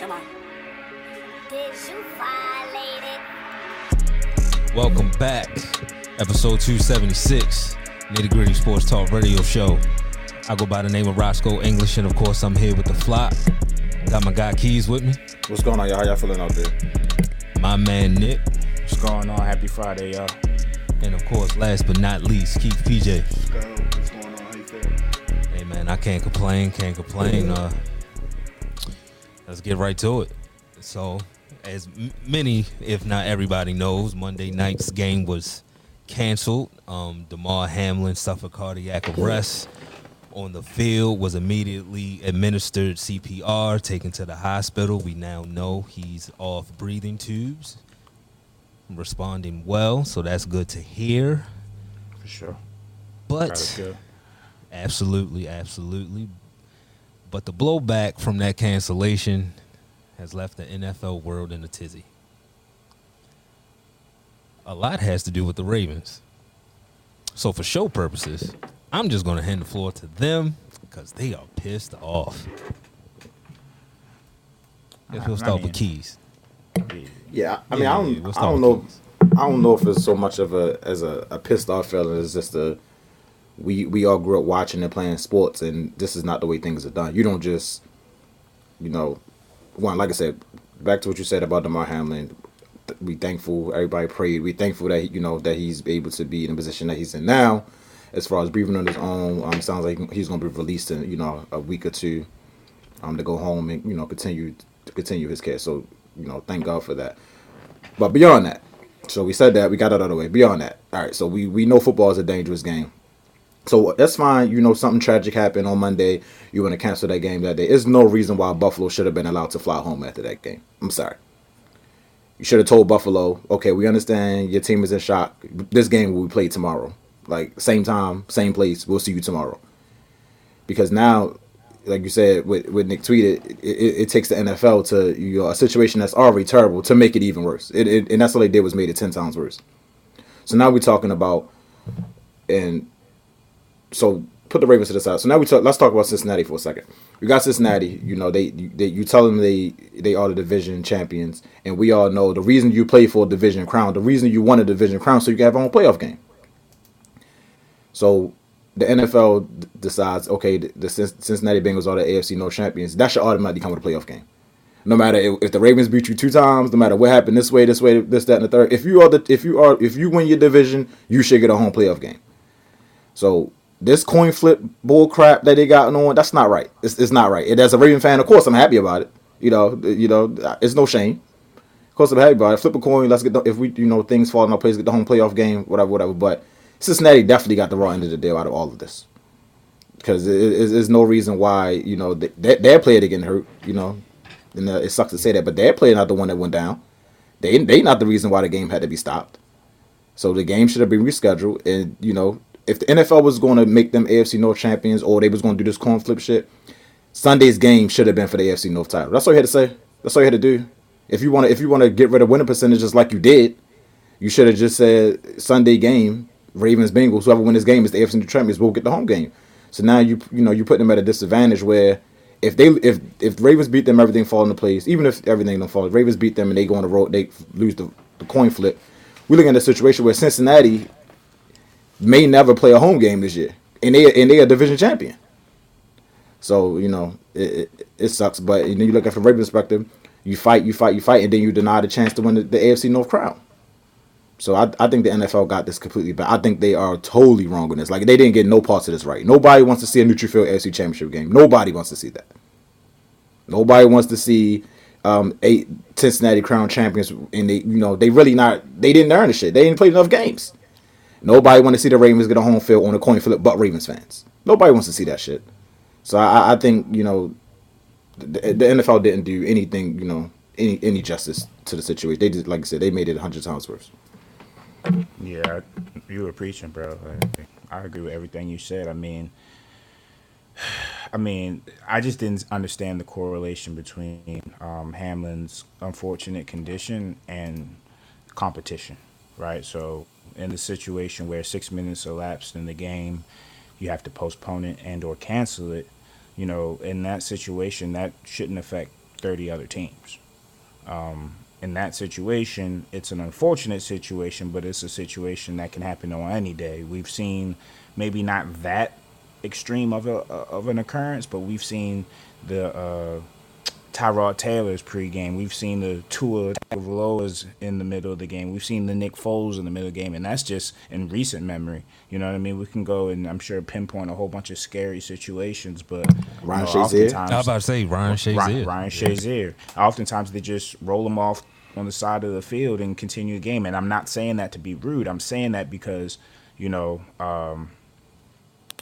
Come on. Did you violate it? Welcome back. Episode 276, Nitty Gritty Sports Talk Radio Show. I go by the name of Roscoe English, and of course, I'm here with the flock. Got my guy Keys with me. What's going on, y'all? How y'all feeling out there? My man Nick. What's going on? Happy Friday, y'all. And of course, last but not least, Keith PJ. What's going on? How you feeling? Hey man, I can't complain, can't complain. Uh, let's get right to it. So, as many, if not everybody knows, Monday night's game was canceled. Um, Damar Hamlin suffered cardiac arrest on the field, was immediately administered CPR, taken to the hospital. We now know he's off breathing tubes, responding well, so that's good to hear. For sure. But absolutely, absolutely. But the blowback from that cancellation has left the NFL world in a tizzy. A lot has to do with the Ravens. So, for show purposes, I'm just going to hand the floor to them because they are pissed off. If we'll start with keys. Yeah, I mean, yeah, I don't, we'll I don't know. Keys. I don't know if it's so much of a as a, a pissed off feeling. It's just a we we all grew up watching and playing sports, and this is not the way things are done. You don't just, you know, one like I said, back to what you said about Damar Hamlin. We thankful. Everybody prayed. We thankful that you know that he's able to be in the position that he's in now as far as breathing on his own. Um, sounds like he's going to be released in you know a week or two, um, to go home and you know continue to continue his care. So you know, thank God for that. But beyond that, so we said that we got it out of the way. Beyond that, all right. So we we know football is a dangerous game. So that's fine. You know, something tragic happened on Monday. You want to cancel that game that day. There's no reason why Buffalo should have been allowed to fly home after that game. I'm sorry. You should have told Buffalo, okay, we understand your team is in shock. This game will be played tomorrow. Like same time, same place. We'll see you tomorrow. Because now, like you said, with, with Nick tweeted, it, it, it takes the NFL to you know, a situation that's already terrible to make it even worse. It, it, and that's all they did was made it ten times worse. So now we're talking about, and so put the Ravens to the side. So now we talk. Let's talk about Cincinnati for a second. We got Cincinnati. You know, they, they you tell them they they are the division champions, and we all know the reason you play for a division crown, the reason you won a division crown, so you can have own playoff game. So the NFL decides, okay, the, the, Cincinnati Bengals are the AFC North champions. That should automatically come with a playoff game. No matter if, if, the Ravens beat you two times, no matter what happened this way, this way, this, that, and the third. If you are the, if you are, if you win your division, you should get a home playoff game. So this coin flip bull crap that they got on, that's not right. It's, it's not right. And as a Raven fan, of course, I'm happy about it. You know, you know, it's no shame. Of course, I'm happy about it. Flip a coin. Let's get the, if we, you know, things fall in our place, get the home playoff game, whatever, whatever. But Cincinnati definitely got the raw end of the deal out of all of this because there's no reason why you know they, their player getting hurt. You know, and uh, it sucks to say that, but their player not the one that went down. They they not the reason why the game had to be stopped. So the game should have been rescheduled. And you know, if the NFL was going to make them AFC North champions or they was going to do this coin flip shit, Sunday's game should have been for the AFC North title. That's all you had to say. That's all you had to do. If you want to, if you want to get rid of winning percentages like you did, you should have just said Sunday game Ravens Bengals, whoever win this game is the AFC North champions. We'll get the home game. So now you you know you put them at a disadvantage where if they if if Ravens beat them, everything fall into place. Even if everything don't fall, Ravens beat them and they go on the road, they lose the, the coin flip. We look at a situation where Cincinnati may never play a home game this year, and they and they are division champion. So you know it, it, it sucks, but you know you look at from Ravens perspective, you fight, you fight, you fight, and then you deny the chance to win the, the AFC North crown. So I, I think the NFL got this completely bad. I think they are totally wrong on this. Like they didn't get no parts of this right. Nobody wants to see a Nutri-Field AFC Championship game. Nobody wants to see that. Nobody wants to see um, eight Cincinnati Crown champions, and they you know they really not they didn't earn the shit. They didn't play enough games. Nobody want to see the Ravens get a home field on a coin flip, but Ravens fans. Nobody wants to see that shit. So I, I think you know the, the NFL didn't do anything you know any any justice to the situation. They did like I said they made it a hundred times worse. Yeah, you were preaching, bro. I agree with everything you said. I mean, I mean, I just didn't understand the correlation between um, Hamlin's unfortunate condition and competition, right? So, in the situation where six minutes elapsed in the game, you have to postpone it and or cancel it. You know, in that situation, that shouldn't affect 30 other teams. Um, in that situation, it's an unfortunate situation, but it's a situation that can happen on any day. We've seen maybe not that extreme of a of an occurrence, but we've seen the uh, Tyrod Taylor's pregame. We've seen the two Tua Tagovailoa's in the middle of the game. We've seen the Nick Foles in the middle of the game, and that's just in recent memory. You know what I mean? We can go and I'm sure pinpoint a whole bunch of scary situations, but Ryan you know, Shazier? oftentimes- I was about to say Ryan Shazier. Ryan, Ryan Shazier. Oftentimes they just roll them off on the side of the field and continue the game. And I'm not saying that to be rude. I'm saying that because you know um,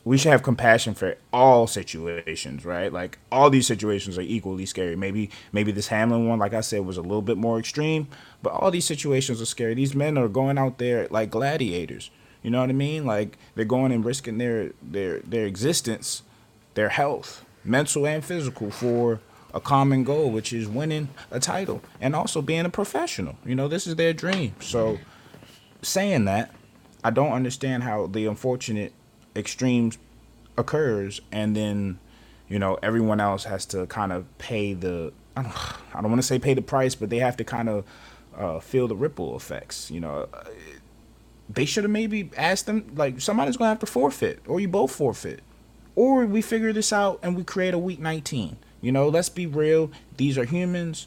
we should have compassion for all situations, right? Like all these situations are equally scary. Maybe maybe this Hamlin one, like I said, was a little bit more extreme, but all these situations are scary. These men are going out there like gladiators. You know what I mean? Like they're going and risking their their their existence, their health, mental and physical, for a common goal, which is winning a title and also being a professional. You know, this is their dream. So, saying that, I don't understand how the unfortunate extremes occurs and then, you know, everyone else has to kind of pay the. I don't, I don't want to say pay the price, but they have to kind of uh, feel the ripple effects. You know, they should have maybe asked them like somebody's gonna have to forfeit, or you both forfeit, or we figure this out and we create a week 19. You know, let's be real. These are humans.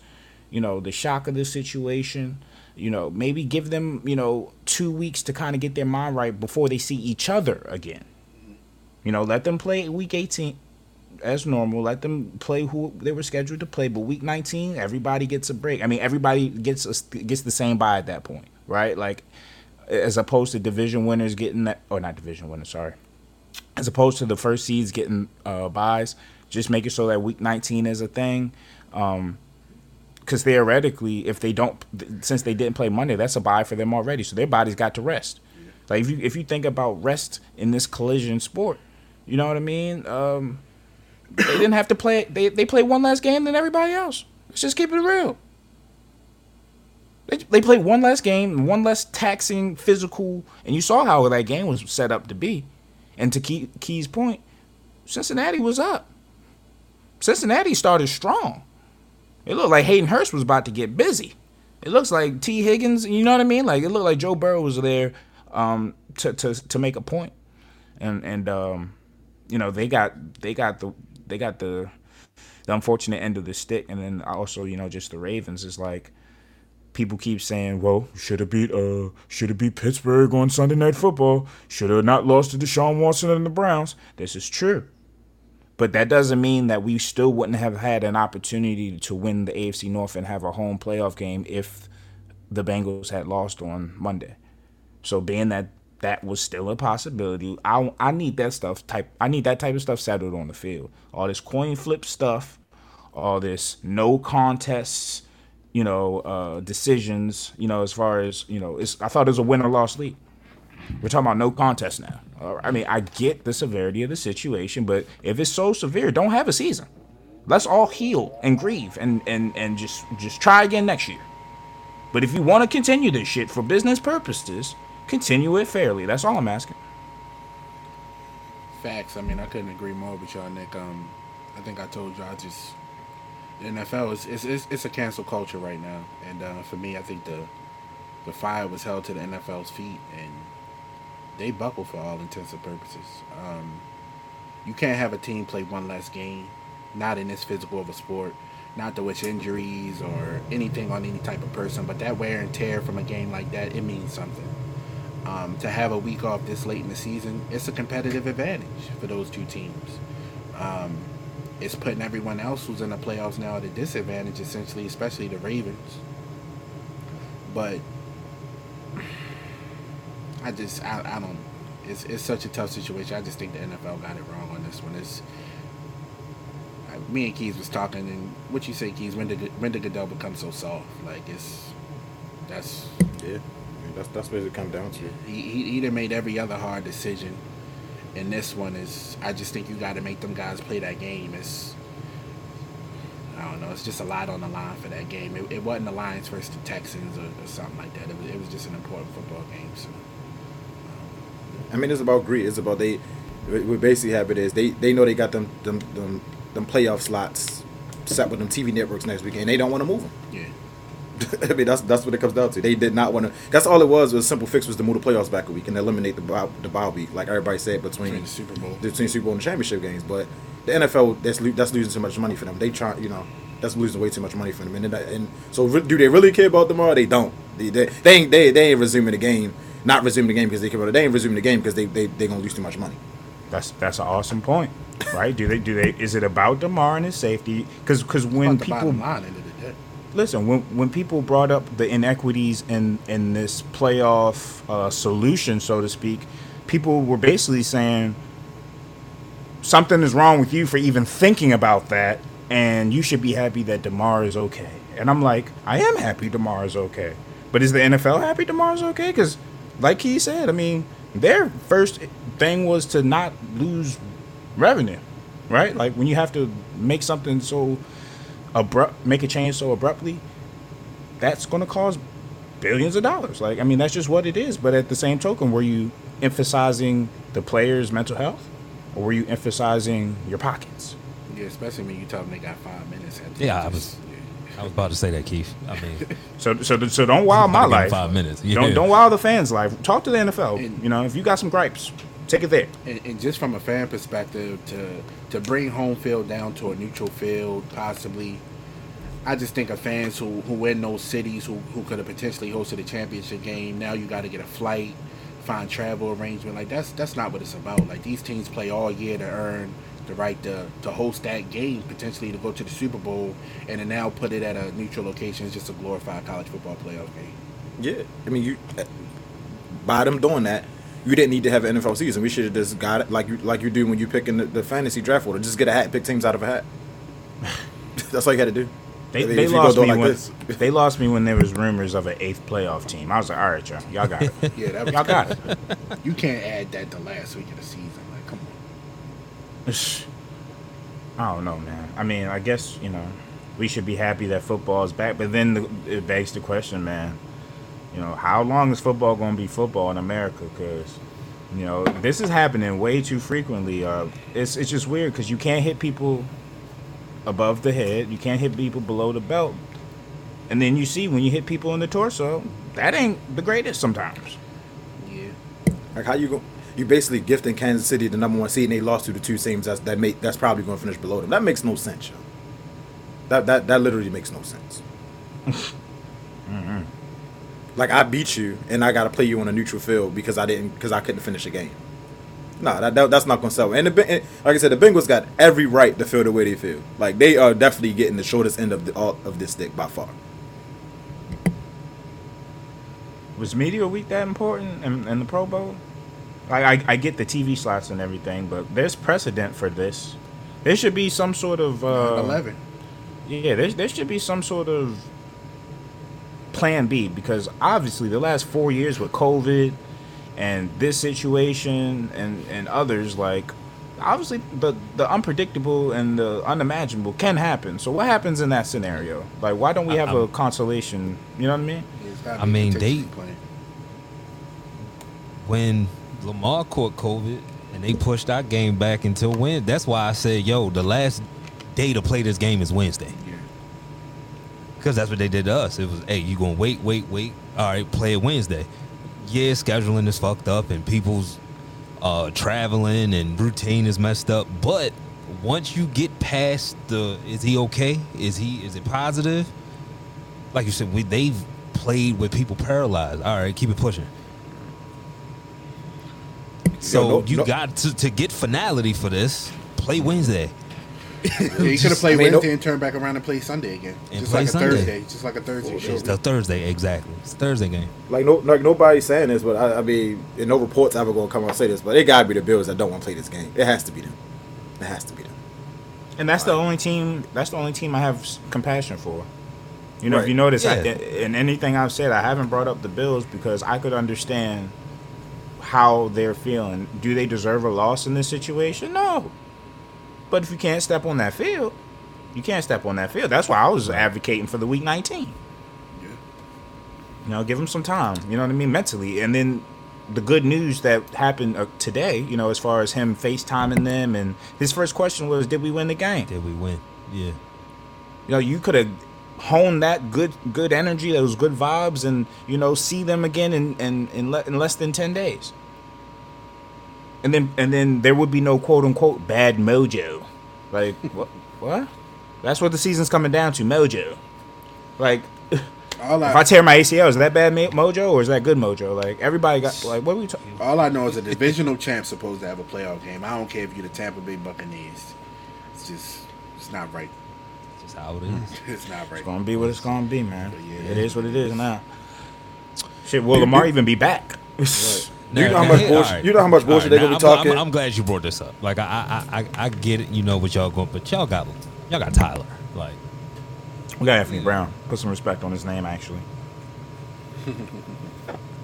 You know, the shock of the situation. You know, maybe give them you know two weeks to kind of get their mind right before they see each other again. You know, let them play week 18 as normal. Let them play who they were scheduled to play. But week 19, everybody gets a break. I mean, everybody gets a, gets the same bye at that point, right? Like, as opposed to division winners getting that, or not division winners, sorry. As opposed to the first seeds getting uh, buys, just make it so that week 19 is a thing. Um, because theoretically, if they don't, since they didn't play Monday, that's a buy for them already. So their bodies got to rest. Like if you if you think about rest in this collision sport, you know what I mean. Um, they didn't have to play. They they played one less game than everybody else. Let's just keep it real. They they played one less game, one less taxing physical, and you saw how that game was set up to be. And to Key, Key's point, Cincinnati was up. Cincinnati started strong. It looked like Hayden Hurst was about to get busy. It looks like Tee Higgins, you know what I mean? Like it looked like Joe Burrow was there um, to, to to make a point. And and um, you know, they got they got the they got the the unfortunate end of the stick and then also, you know, just the Ravens is like people keep saying, "Well, should have beat uh should have beat Pittsburgh on Sunday Night Football. Should have not lost to Deshaun Watson and the Browns." This is true. But that doesn't mean that we still wouldn't have had an opportunity to win the AFC North and have a home playoff game if the Bengals had lost on Monday. So being that that was still a possibility, I I need that stuff type I need that type of stuff settled on the field. All this coin flip stuff, all this no contests, you know, uh, decisions, you know, as far as you know, it's I thought it was a win or loss league. We're talking about no contest now. I mean, I get the severity of the situation, but if it's so severe, don't have a season. Let's all heal and grieve and and and just just try again next year. But if you want to continue this shit for business purposes, continue it fairly. That's all I'm asking. Facts. I mean, I couldn't agree more with y'all, Nick. Um, I think I told you I just the NFL is it's, it's, it's a cancel culture right now, and uh, for me, I think the the fire was held to the NFL's feet, and they buckle for all intents and purposes. Um, you can't have a team play one less game, not in this physical of a sport, not to wish injuries or anything on any type of person, but that wear and tear from a game like that, it means something. Um, to have a week off this late in the season, it's a competitive advantage for those two teams. Um, it's putting everyone else who's in the playoffs now at a disadvantage, essentially, especially the Ravens. But I just, I, I don't. It's it's such a tough situation. I just think the NFL got it wrong on this one. It's I- me and Keys was talking, and what you say, Keys? When did when did Goodell become so soft? Like it's that's Yeah, that's that's what it comes down to. he he, he made every other hard decision, and this one is. I just think you got to make them guys play that game. It's I don't know. It's just a lot on the line for that game. It, it wasn't the Lions versus the Texans or, or something like that. It was, it was just an important football game. So I mean, it's about greed. It's about they. What basically happened is they they know they got them them them, them playoff slots set with them TV networks next week, and they don't want to move them. Yeah. I mean, that's that's what it comes down to. They did not want to. That's all it was. Was a simple fix was to move the playoffs back a week and eliminate the bye, the bye week, like everybody said between Between the Super Bowl. between Super Bowl and championship games. But the NFL, that's that's losing too much money for them. They try, you know, that's losing way too much money for them. And, then and so, re- do they really care about tomorrow? They don't. They they, they ain't they, they ain't resuming the game. Not resuming the game because they care about it. They ain't resuming the game because they they they gonna lose too much money. That's that's an awesome point, right? Do they do they? Is it about Damar and his safety? Because because when About the people listen when when people brought up the inequities in in this playoff uh, solution, so to speak, people were basically saying something is wrong with you for even thinking about that, and you should be happy that Damar is okay. And I'm like, I am happy Damar is okay, but is the NFL happy Damar is okay? Because like he said, I mean, their first thing was to not lose revenue, right? Like when you have to make something so abrupt, make a change so abruptly, that's going to cause billions of dollars. Like, I mean, that's just what it is. But at the same token, were you emphasizing the player's mental health, or were you emphasizing your pockets? Yeah, especially when you tell them they got five minutes. At the Yeah, I just- was- I was about to say that, Keith. I mean, So, so, so don't wow my life. five minutes. Don't don't wow the fans' life. Talk to the NFL. And- you know, if you got some gripes, take it there. and, and just from a fan perspective, to to bring home field down to a neutral field, possibly, I just think of fans who who in those cities who who could have potentially hosted a championship game. Now you got to get a flight, find travel arrangement. Like that's that's not what it's about. Like these teams play all year to earn the right to to host that game, potentially to go to the Super Bowl, and to now put it at a neutral location is just a glorified college football playoff game. Yeah, I mean, you uh, by them doing that, you didn't need to have an NFL season. We should have just got it like you like you do when you pick in the, the fantasy draft order. Just get a hat, pick teams out of a hat. That's all you had to do. They, I mean, they if you go lost me like when this. they lost me when there was rumors of an eighth playoff team. I was like, all right, y'all, y'all got it. Yeah, that was y'all got it. You can't add that to last week of the season. Like, come on. I don't know, man. I mean, I guess you know we should be happy that football is back, but then the, it begs the question, man. You know, how long is football going to be football in America? Because you know this is happening way too frequently. Uh, it's it's just weird because you can't hit people above the head, you can't hit people below the belt, and then you see when you hit people in the torso, that ain't the greatest sometimes. Yeah. Like how you go? You basically gifting Kansas City the number one seed, and they lost to the two teams that's that make that's probably going to finish below them. That makes no sense, yo. That that that literally makes no sense. Like I beat you, and I got to play you on a neutral field because I didn't because I couldn't finish a game. Nah, that, that that's not going to sell. And, the, and like I said, the Bengals got every right to feel the way they feel. Like they are definitely getting the shortest end of the all, of this stick by far. Was media week that important in, in the Pro Bowl? Like, I, I get the TV slots and everything, but there's precedent for this. There should be some sort of uh, 11. Yeah, there, there should be some sort of plan B because obviously the last four years with COVID and this situation and, and others, like obviously the, the unpredictable and the unimaginable can happen. So what happens in that scenario? Like why don't we have a consolation? You know what I mean? It's gotta I mean, they- plan. when Lamar caught COVID and they pushed our game back until when, that's why I said, yo, the last day to play this game is Wednesday. Because that's what they did to us. It was, hey, you gonna wait, wait, wait. All right, play it Wednesday. Yeah, scheduling is fucked up and people's uh, traveling and routine is messed up. But once you get past the, is he okay? Is he? Is it positive? Like you said, we they've played with people paralyzed. All right, keep it pushing. So no- you no- got to, to get finality for this. Play Wednesday. Yeah, you could have played I mean, Wednesday no- and turned back around and played Sunday again. And just like a Sunday. Thursday. Just like a Thursday show. It's the Thursday, exactly. It's a Thursday game. Like no, like nobody's saying this, but I, I mean, and no reports ever gonna come out and say this, but it gotta be the Bills that don't want to play this game. It has to be them. It has to be them. And that's the only team. That's the only team I have compassion for. You know, if you notice, I, in anything I've said, I haven't brought up the Bills because I could understand how they're feeling. Do they deserve a loss in this situation? No. But if you can't step on that field, you can't step on that field. That's why I was advocating for the Week 19. Yeah. You know, give him some time. You know what I mean, mentally, and then the good news that happened uh, today. You know, as far as him FaceTiming them, and his first question was, "Did we win the game?" Did we win? Yeah. You know, you could have honed that good good energy, those good vibes, and you know, see them again in in in, le- in less than ten days. And then and then there would be no quote unquote bad mojo. Like what? What? That's what the season's coming down to, mojo. Like All if I I, tear my ACL, is that bad mojo or is that good mojo? Like everybody got like what are we talking? all I know is a divisional champ's supposed to have a playoff game. I don't care if you're the Tampa Bay Buccaneers. It's just, it's not right. Just how it is. It's not right. It's gonna be what it's gonna be, man. Yeah. It is what it is now. Shit, will Lamar even be back? You know how much bullshit- you know how much bullshit they gonna be I'm- talking? I'm, I'm glad you brought this up. Like I, I, I, I get it. You know what y'all going, but y'all got, y'all got Tyler. Like We got Anthony Brown. Put some respect on his name, actually.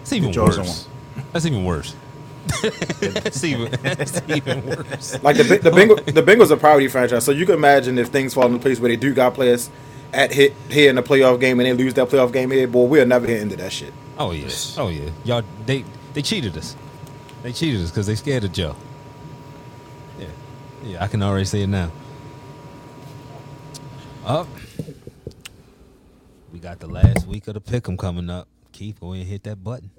it's even worse. That's even worse. that's even, that's even worse. Like the the Bengals, the Bengals are probably franchise. So you can imagine if things fall into place where they do got players at hit here in the playoff game and they lose that playoff game here, boy, we'll never hit into that shit. Oh yeah. Oh yeah. Y'all, they, they cheated us. They cheated us because they scared of Joe. Yeah. Yeah. I can already see it now. Up. We got the last week of the pick'em coming up. Keith, go ahead and hit that button.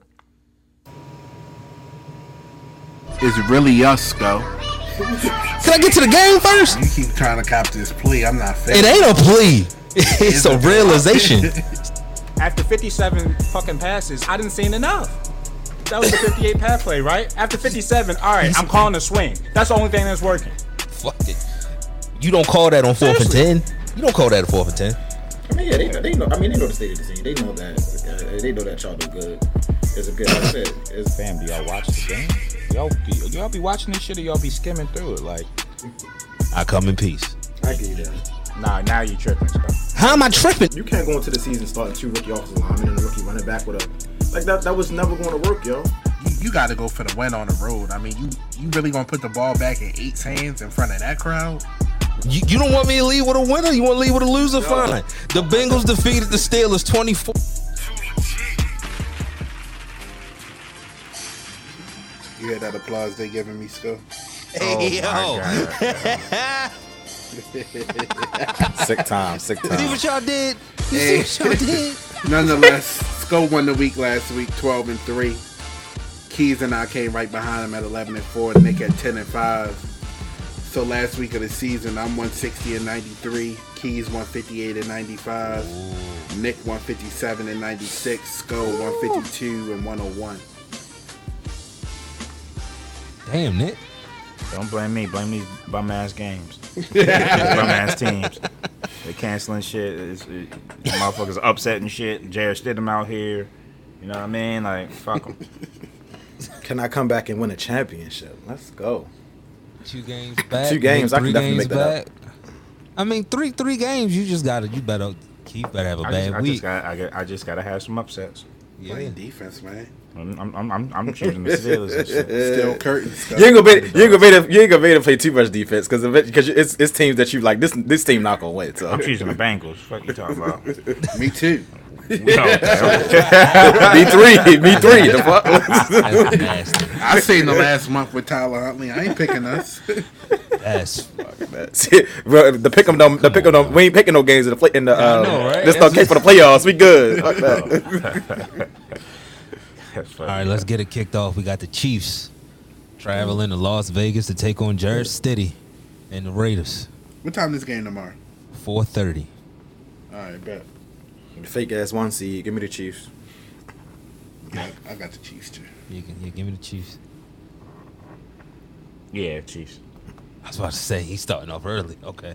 It's really us, go. Can I get to the game first? You keep trying to cop this plea. I'm not fair. It ain't a plea. It's a realization. After 57 fucking passes, I didn't see enough. That was the 58 pass play, right? After 57, all right, I'm calling a swing. That's the only thing that's working. Fuck it. You don't call that on fourth and ten. You don't call that a fourth and ten. I mean, yeah, they know. They know I mean, they know the state of the team. They know that. Uh, they know that y'all do good. It's a good. Like I said, it's, Fam, do y'all watch the game? Y'all be, y'all be watching this shit or y'all be skimming through it? Like, I come in peace. I get that. nah, now you tripping, stuff. How am I tripping? You can't go into the season starting two rookie offensive linemen and a rookie running back with a like that. That was never going to work, yo. You, you got to go for the win on the road. I mean, you you really gonna put the ball back in eight's hands in front of that crowd? You, you don't want me to leave with a winner? You want to leave with a loser? Fine. The Bengals defeated the Steelers 24. You hear that applause they giving me, Sco? Hey, Oh, yo. Sick time, sick time. See time. what y'all did? You Hey. see what y'all did? Nonetheless, Sco won the week last week, 12 and 3. Keys and I came right behind him at 11 and 4, and Nick at 10 and 5. So last week of the season, I'm 160 and 93. Keys 158 and 95. Nick 157 and 96. Sco 152 and 101. Damn, Nick. Don't blame me. Blame these bum ass games. Bum ass teams. They canceling shit. It's, it, motherfuckers are upsetting shit. Jarrett Stidham out here. You know what I mean? Like, fuck them. Can I come back and win a championship? Let's go. Two games back. Two games, Nick I can definitely games make that back. I mean, three three games. You just gotta. You better. Keith better have a I bad just, I week. just got. I, got, I just gotta have some upsets. yeah. Playing defense, man. I'm, I'm, I'm, I'm choosing the Steelers and shit. Still curtains. You ain't gonna be you ain't gonna be able, you ain't gonna be able to play too much defense because because it's it's teams that you like this this team not gonna win. So I'm choosing the Bengals. Fuck you talking about? Me too. Me three me three the fuck. I seen the last month with Tyler Huntley. I ain't picking us. That's Bro, the pick 'em don't the pick 'em don't we ain't picking no games in the play in the I um, know, right? this That's okay for the playoffs. We good. Fuck that. That's all funny. right. Let's get it kicked off. We got the Chiefs traveling to Las Vegas to take on Jarrett Stiddy and the Raiders. What time is this game tomorrow? Four thirty. All right, bet. Fake ass one seed. Give me the Chiefs. Yeah, I got the Chiefs too. You can. Yeah, give me the Chiefs. Yeah, Chiefs. I was about to say he's starting off early. Okay.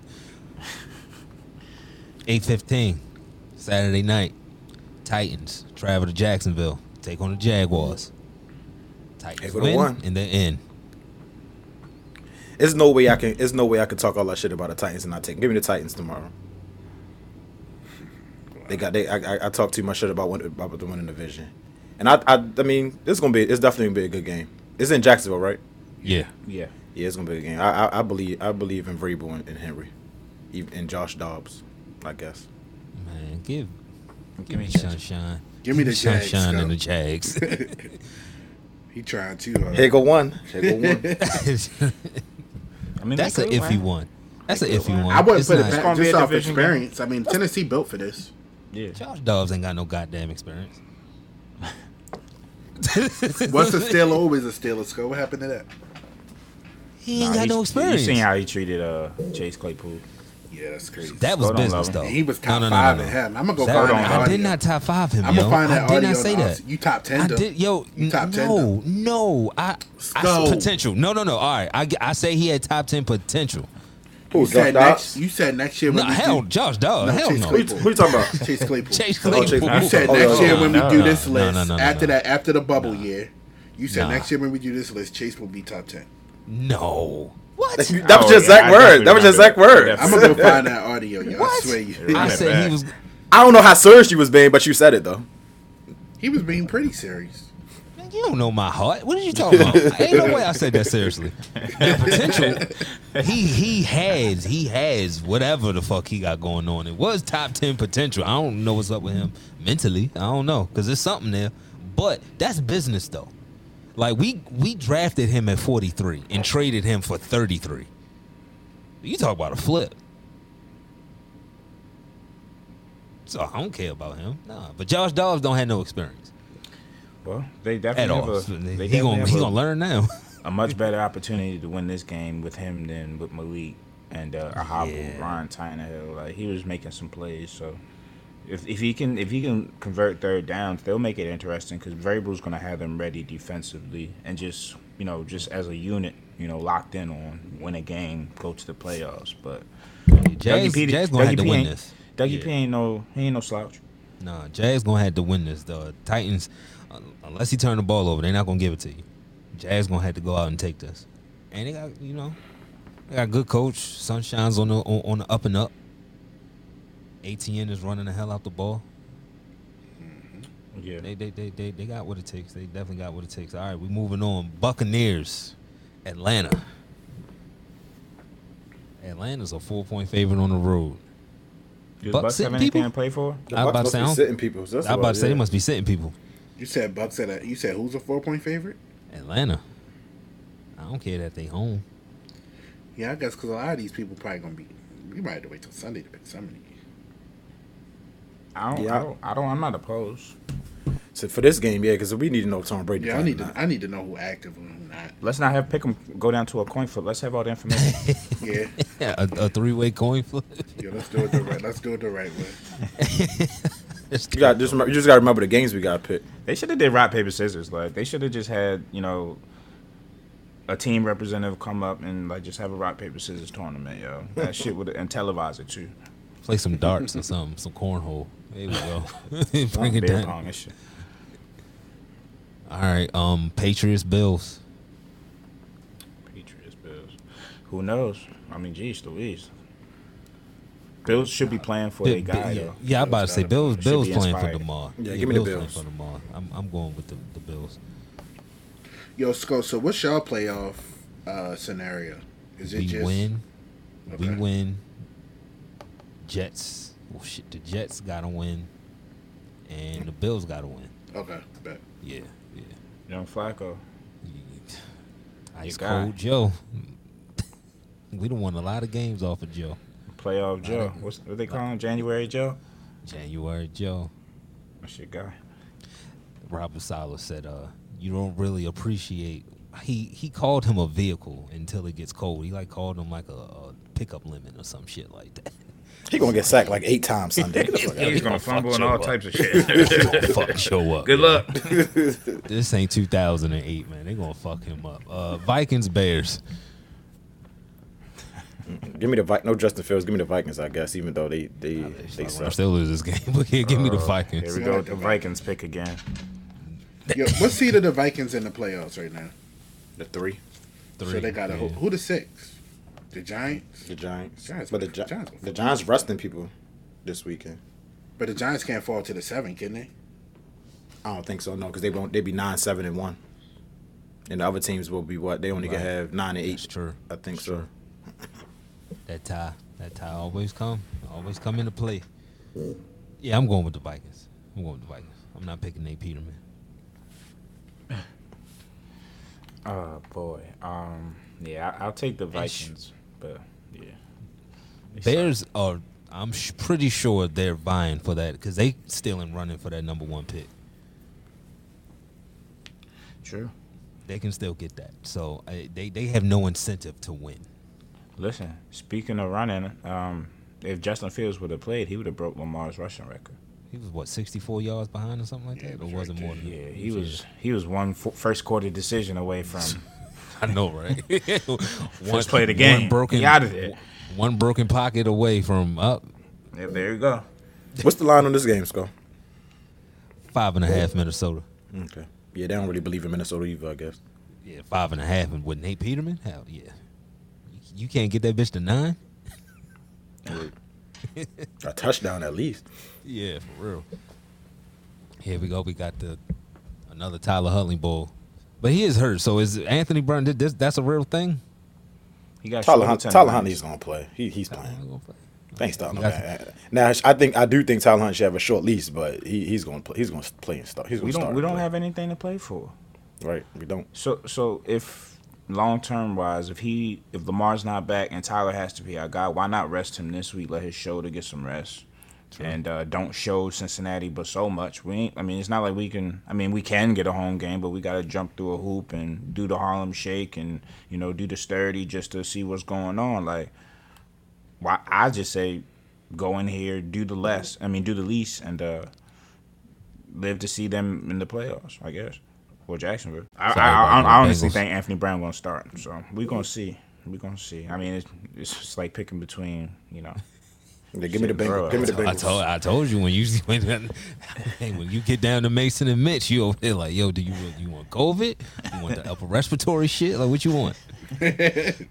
Eight fifteen, Saturday night. Titans travel to Jacksonville, take on the Jaguars. Titans win, won. and they're in. There's no way I can. There's no way I can talk all that shit about the Titans and not take. 'em. Give me the Titans tomorrow. They got. They. I. I, I talk too much shit about win, about the winning division, and I. I. I mean, this is gonna be. It's definitely gonna be a good game. It's in Jacksonville, right? Yeah. Yeah. Yeah, it's gonna be a game. I. I, I believe. I believe in Vrabel and, and Henry, even and Josh Dobbs. I guess. Man, give give Give me me sunshine. Give me the Jags, sunshine and the Jags. He trying too hard. Here go one. Here go one. I mean, That's an could, iffy man. one. That's an iffy one. I wouldn't It's put not- it gonna back just off division game. experience. I mean, Tennessee built for this. Yeah. Josh Dobbs ain't got no goddamn experience. What's a steal? Always a steal. Let's. What happened to that? He ain't Nah, got no experience. You seen how he treated uh Chase Claypool? Yeah, that's crazy. that was Hold business though. He was top No, no, no, five no, no. in him. I'm gonna go That- find that I did not top five him. I'm yo. gonna find that I did not say that. You top ten. I though. did, yo. You top 10 no, no. I, I potential. No, no, no. All right, I, I say he had top ten potential. Who, You Josh said next. You said next year No, when we hell, do, Josh Dobbs. No, hell Chase no. Who you, who you talking about? Chase Claypool. Chase Oh, Chase Claypool. You said Oh, next no, year when we do no, this no, list no, no, no, after no. that after the bubble year. You said Nah. next year when we do this list, Chase will be top ten. No. What? That was Oh, just yeah, Zach word. That was just remember Zach word. I'm gonna go find that audio, yo. I What? swear you. I Yeah. said he was. I don't know how serious you was being, but you said it though. He was being pretty serious. Man, You don't know my heart. What are you talking about? Ain't no way I said that seriously. The potential, he he has he has whatever the fuck he got going on. It was top ten potential. I don't know what's up with him mentally. I don't know because there's something there. But that's business though. Like we we drafted him at 43 and traded him for 33. You talk about a flip. So I don't care about him. Nah, but Josh Dobbs don't have no experience Well, they definitely at all. a, he gonna he have gonna learn now. a, a much better opportunity to win this game with him than with Malik and uh, Ahabu, Yeah. Ryan Tannehill. Like he was making some plays, so if if he can if he can convert third downs, they'll make it interesting because Vrabel's gonna have them ready defensively and just you know just as a unit, you know, locked in on win a game, go to the playoffs. But Jags, P- Jags gonna have to P win this. Dougie Yeah. P ain't no he ain't no slouch. Nah, Jags gonna have to win this. The Titans, uh, unless he turn the ball over, they're not gonna give it to you. Jags gonna have to go out and take this. And they got you know, they got good coach. Sunshine's on the on, on the up and up. ETN is running the hell out the ball. Mm-hmm. Yeah. They, they they they they got what it takes. They definitely got what it takes. All right, we're moving on. Buccaneers, Atlanta. Atlanta's a four point favorite on the road. Do the Bucks Bucks have sitting anything people? to play for? The I Bucks about to must say, be sitting people. So that's I about to say they must be sitting people. You said Bucks at a, You said who's a four point favorite? Atlanta. I don't care that they home. Yeah, I guess because a lot of these people probably gonna be. We might have to wait till Sunday to pick some of these. I don't, Yeah. I don't, I don't, I'm not opposed. So for this game, yeah, because we need to know Tom Brady. Yeah, I need to. not. I need to know who active and who not. Let's not have pick them go down to a coin flip. Let's have all the information. Yeah, Yeah, a, a three way coin flip. yeah. Let's do it the right. Let's do it the right way. You got just remember, you just got to remember the games we got to pick. they should have did rock paper scissors. Like they should have just had you know a team representative come up and like just have a rock paper scissors tournament, yo. That shit would and televise it too. Play some darts or something, some cornhole. There we go. Bring it Beer down. pong and shit. All right, um, Patriots Bills. Patriots, Bills. Who knows? I mean, geez, Louise. Bills should be playing for Bi- their guy. yeah, though. yeah, I'm about to say Bills. Should Bills be playing for inspired. Yeah, Damar. give me the playing Bills. for Damar. I'm, I'm going with the, the Bills. Yo, Sco. So what's y'all playoff uh, scenario? Is it We just win. We win. Jets. Well, shit, the Jets gotta win, and the Bills gotta win. okay? Bet. Yeah, yeah. Young Flacco. Ice guy. cold Joe. we done won a lot of games off of Joe. Playoff Joe. What's what they call him? January Joe. January Joe. That's your guy. Robert Saleh said, uh, you don't really appreciate he he called him a vehicle until it gets cold. He like called him like a, a pickup lemon or some shit like that. He gonna get sacked like eight times Sunday. Get the fuck out of He's gonna fumble and all up. types of shit. Gonna fucking show up. Good luck. This ain't 2008, man. They gonna fuck him up. Uh, Vikings Bears. Give me the Vi- no Justin Fields. Give me the Vikings, I guess. Even though they they they I suck. still lose this game, but yeah, give me the Vikings. Here we go. The Vikings pick again. Yo, what seed are the Vikings in the playoffs right now? The three, so they got a yeah. who, who the six? The Giants. the Giants. Giants but the, Gi- Giants will the Giants resting people this weekend. But the Giants can't fall to the seven, can they? I don't think so. No, because they won't. They be nine, seven, and one. And the other teams will be what? They only can have nine and eight. That's true. I think That's so. That tie, that tie always come, always come into play. Yeah, I'm going with the Vikings. I'm going with the Vikings. I'm not picking Nate Peterman. Oh boy. Um. Yeah, I'll take the Vikings, but yeah. Bears are. I'm sh- pretty sure they're vying for that because they still in running for that number one pick. True. They can still get that. So I, they they have no incentive to win. Listen, speaking of running, um, if Justin Fields would have played, he would have broke Lamar's rushing record. He was what 64 yards behind or something like that, or was it more than? Yeah, he was he was one f- first quarter decision away from I know, right? First play of the game. One broken, He outta there. One broken pocket away from up Yeah, there you go. What's the line on this game, Skull? five and a half Minnesota. Okay. Yeah, they don't really believe in Minnesota either, I guess. Yeah, five and a half, and with Nate Peterman, hell yeah. You- You can't get that bitch to nine. A touchdown at least. Yeah, for real. Here we go. We got the another Tyler Huntley bowl, but he is hurt. So is Anthony Brown? did This that's a real thing. He got Tyler, shoulder Hunt, tendonitis. Tyler Huntley's gonna play. He, he's Tyler playing. Huntley gonna play? Thanks, Tyler. Got. Now, I think I do think Tyler Hunt should have a short lease, but he, he's gonna play. He's gonna play and start. He's gonna We don't start we don't play. have anything to play for. right. We don't. So so if long term wise, if he if Lamar's not back and Tyler has to be our guy, why not rest him this week? Let his shoulder get some rest. And uh, don't show Cincinnati, but so much. We ain't. I mean, it's not like we can. I mean, we can get a home game, but we got to jump through a hoop and do the Harlem Shake and you know do the sturdy just to see what's going on. Like, why? I just say, go in here, do the less. I mean, do the least, and uh, live to see them in the playoffs. I guess. Or Jacksonville. I, Sorry I, I, I honestly Bengals. think Anthony Brown gonna start. So we gonna see. We gonna see. I mean, it's, it's like picking between you know. Yeah, give me the Shit. Bengals. Give me the I told I told you when you when, when you get down to Mason and Mitch, you over there like, yo, do you you want COVID? You want the upper respiratory shit? Like, what you want? Pick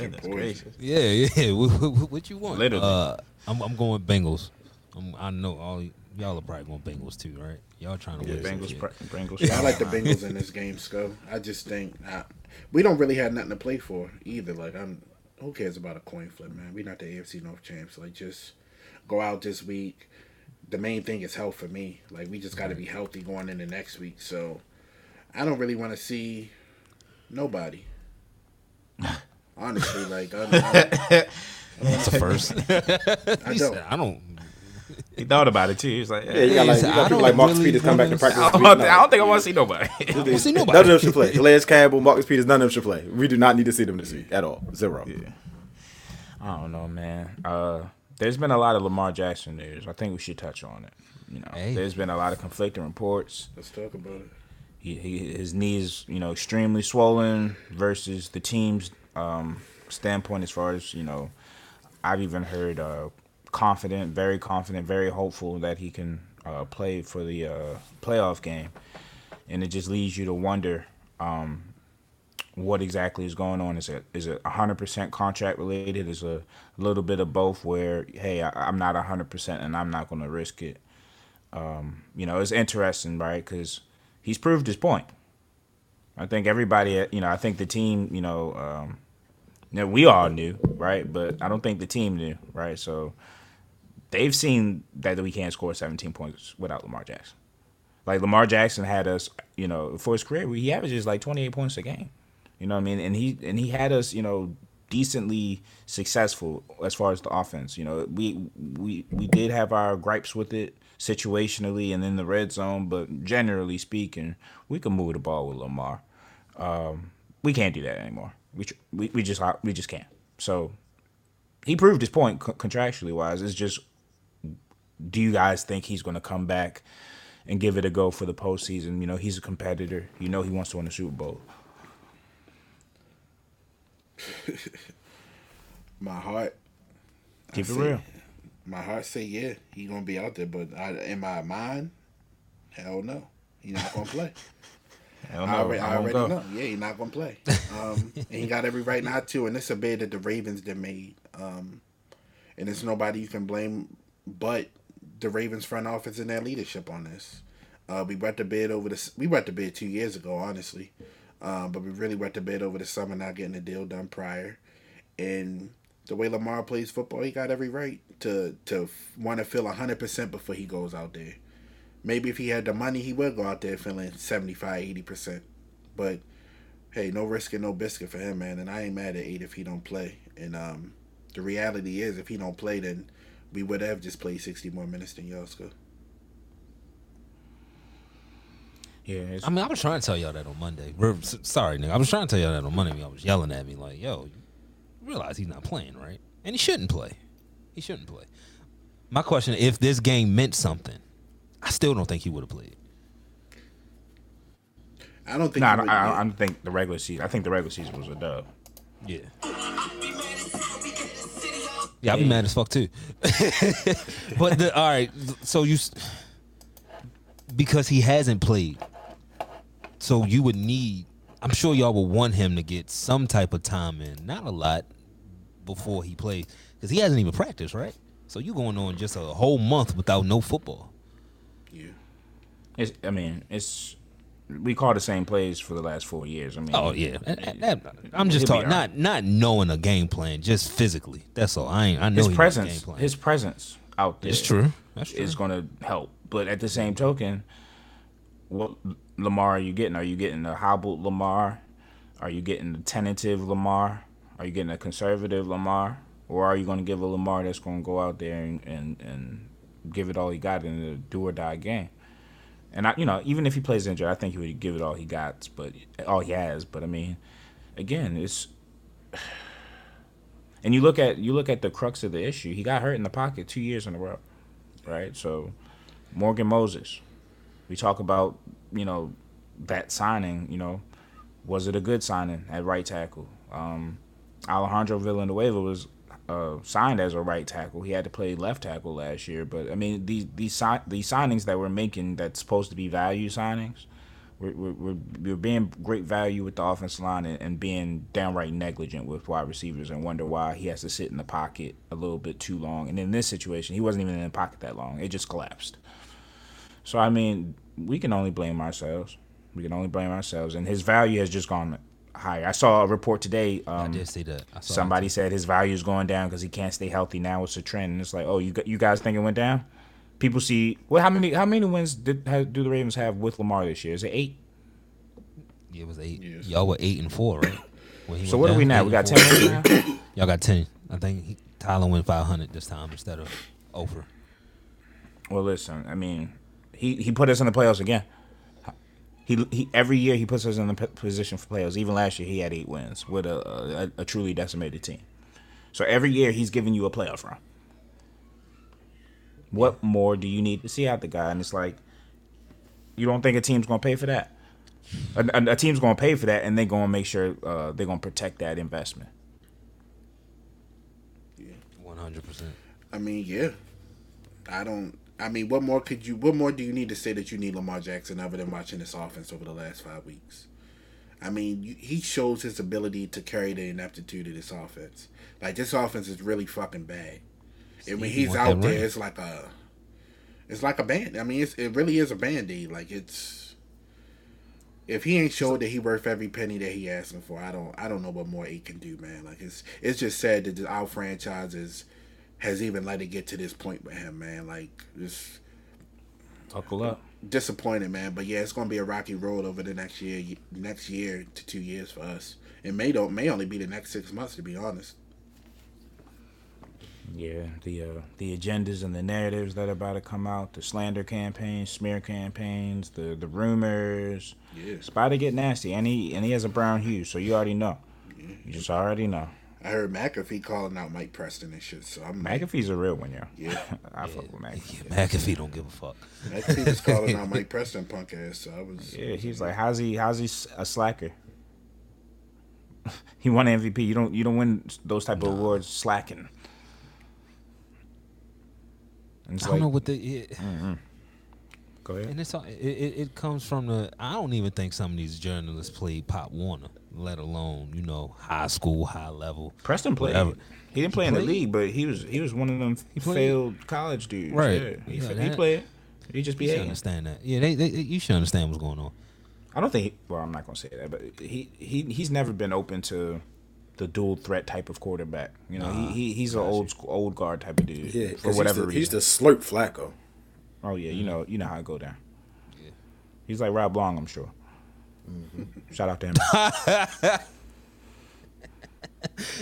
your poison. Yeah, yeah. What, what, what you want? Literally. Uh, I'm I'm going Bengals. I'm, I know all y'all are probably going Bengals too, right? Y'all trying to win. some Bengals, shit. pre- Bengals. Yeah, I like the Bengals in this game, Sco. I just think I, we don't really have nothing to play for either. Like, I'm who cares about a coin flip, man? We're not the AFC North champs. Like, just go out this week. The main thing is health for me. Like, we just got to be healthy going into next week. So, I don't really want to see nobody. Honestly, like, I, I, That's a first. I don't. I don't. He thought about it too. He was like, Yeah, yeah, you got like you I got people like Marcus really Peters come back to practice. I don't, week. I don't think I want to see nobody. don't see nobody. None of them should play. Calais Campbell, Marcus Peters, none of them should play. We do not need to see them this week at all. Zero. Yeah. I don't know, man. Uh, there's been a lot of Lamar Jackson news. I think we should touch on it. You know, Hey. there's been a lot of conflicting reports. let's talk about it. He, he his knees, you know, extremely swollen versus the team's um, standpoint as far as you know. I've even heard uh, confident, very confident, very hopeful that he can uh, play for the uh, playoff game, and it just leads you to wonder um, what exactly is going on. Is it is it hundred percent contract related? Is a little bit of both? Where hey, I, I'm not hundred percent, and I'm not going to risk it. Um, you know, it's interesting, right? Because he's proved his point. I think everybody, you know, I think the team, you know, um, we all knew, right? But I don't think the team knew, right? So they've seen that we can't score 17 points without Lamar Jackson. Like Lamar Jackson had us, you know, for his career, he averages like 28 points a game. You know what I mean? And he and he had us, you know, decently successful as far as the offense. You know, we we we did have our gripes with it situationally and in the red zone, but generally speaking, we can move the ball with Lamar. Um, we can't do that anymore. We we we just we just can't. So he proved his point contractually wise. It's just, do you guys think he's going to come back and give it a go for the postseason? You know, he's a competitor. You know, he wants to win the Super Bowl. My heart, Keep I it say- real. my heart say yeah, he gonna be out there, but I, in my mind, hell no, he not gonna play. Hell I no, already, I I already know. Yeah, he not gonna play. Um, and he got every right not to. And it's a bid that the Ravens did made. Um, and it's nobody you can blame but the Ravens front office and their leadership on this. Uh, we wet the bid over the we wet the bid two years ago, honestly, um, but we really wet the bid over the summer, not getting the deal done prior. And the way Lamar plays football, he got every right to to want to feel hundred percent before he goes out there. Maybe if he had the money, he would go out there feeling 75, 80 percent. But hey, no risk and no biscuit for him, man. And I ain't mad at eight if he don't play. And um, the reality is, if he don't play, then we would have just played sixty more minutes than Yoska. Yeah, I mean, I was trying to tell y'all that on Monday. We're- Sorry, nigga. I was trying to tell y'all that on Monday. Y'all was yelling at me like, "Yo, you realize he's not playing, right? And he shouldn't play. He shouldn't play." My question: If this game meant something, I still don't think he would have played. I don't think. nah, he I, would- I, I don't think the regular season. I think the regular season was a dub. Yeah. Yeah, I'd be mad as fuck too. but the, all right, so you because he hasn't played, so you would need. I'm sure y'all would want him to get some type of time in, not a lot, before he plays, because he hasn't even practiced, right? So you going on just a whole month without no football. yeah. It's, I mean, it's we call the same plays for the last four years. I mean, Oh yeah, And- and that- I'm just talking not not knowing a game plan, just physically. That's all. I ain't. I know his he knows a presence, game plan. his presence out there It's true. That's true. is going to help. But at the same token, what Lamar are you getting? Are you getting a hobbled Lamar? Are you getting a tentative Lamar? Are you getting a conservative Lamar? Or are you going to give a Lamar that's going to go out there and, and, and give it all he got in a do or die game? And I, you know, even if he plays injured, I think he would give it all he got, but all he has. But I mean, again, it's and you look at you look at the crux of the issue. He got hurt in the pocket two years in a row, right? So Morgan Moses, we talk about you know that signing. You know, was it a good signing at right tackle? Um, Alejandro Villanueva was uh, signed as a right tackle. He had to play left tackle last year, but I mean these these si- these signings that we're making that's supposed to be value signings. We're, we're, we're, being great value with the offensive line and, and being downright negligent with wide receivers and wonder why he has to sit in the pocket a little bit too long. And in this situation, he wasn't even in the pocket that long. It just collapsed. So, I mean, we can only blame ourselves. We can only blame ourselves. And his value has just gone higher. I saw a report today. Um, I did see that. I saw somebody that said his value is going down because he can't stay healthy now. It's a trend. And it's like, oh, you you guys think it went down? People see well, how many how many wins did have, do the Ravens have with Lamar this year? Is it eight? too. it was eight. Yes. Y'all were eight and four, right? So went what are we now? We got and ten four. wins now. Y'all got ten. I think he, Tyler went five hundred this time instead of over. Well, listen, I mean, he he put us in the playoffs again. He, he every year he puts us in the p- position for playoffs. Even last year he had eight wins with a, a a truly decimated team. So every year he's giving you a playoff run. What more do you need to see out the guy? And it's like, you don't think a team's gonna pay for that? A, a, a team's gonna pay for that, and they're gonna make sure uh, they're gonna protect that investment. Yeah, One hundred percent. I mean, yeah. I don't. I mean, what more could you? What more do you need to say that you need Lamar Jackson other than watching this offense over the last five weeks? I mean, you, he shows his ability to carry the ineptitude of this offense. Like this offense is really fucking bad, and when he's out there, it's like a, it's like a band. I mean, it's, it really is a band aid. Like it's, if he ain't showed that he worth every penny that he asking for, I don't, I don't know what more he can do, man. Like it's, it's just sad that our franchise is has even let it get to this point with him, man. Like just Buckle up. disappointed, man. But yeah, it's gonna be a rocky road over the next year, next year to two years for us. It may don't may only be the next six months, to be honest. Yeah, the uh, the agendas and the narratives that are about to come out, the slander campaigns, smear campaigns, the the rumors. Yeah. It's about to get nasty, and he and he has a brown hue, so you already know. You just already know. I heard McAfee calling out Mike Preston and shit, so I'm McAfee's a real one, yo. Yeah. I fuck with McAfee. Yeah, McAfee don't give a fuck. McAfee was calling out Mike Preston punk ass, so I was Yeah, he's like, how's he? How's he s- a slacker? he won MVP. You don't you don't win those type of awards slacking. And it's I don't like, know what the. It, mm-hmm. go ahead. And it's all- it, it, it comes from the. I don't even think some of these journalists played Pop Warner, let alone you know high school, high level. Preston played. whatever. He didn't play in played? the league, but he was he was one of them played? failed college dudes. Right. Yeah, he, Yeah, he played. He just You be should understand that. Yeah, they, they, you should understand what's going on. I don't think. He, well, I'm not gonna say that, but he he he's never been open to the dual threat type of quarterback. You know, he, he he's an old school, old guard type of dude. Yeah, for whatever reason. he's the slurp Flacco. oh yeah, you mm-hmm. know you know how it go down. Yeah. He's like Rob Long, I'm sure. Mm-hmm. Shout out to him.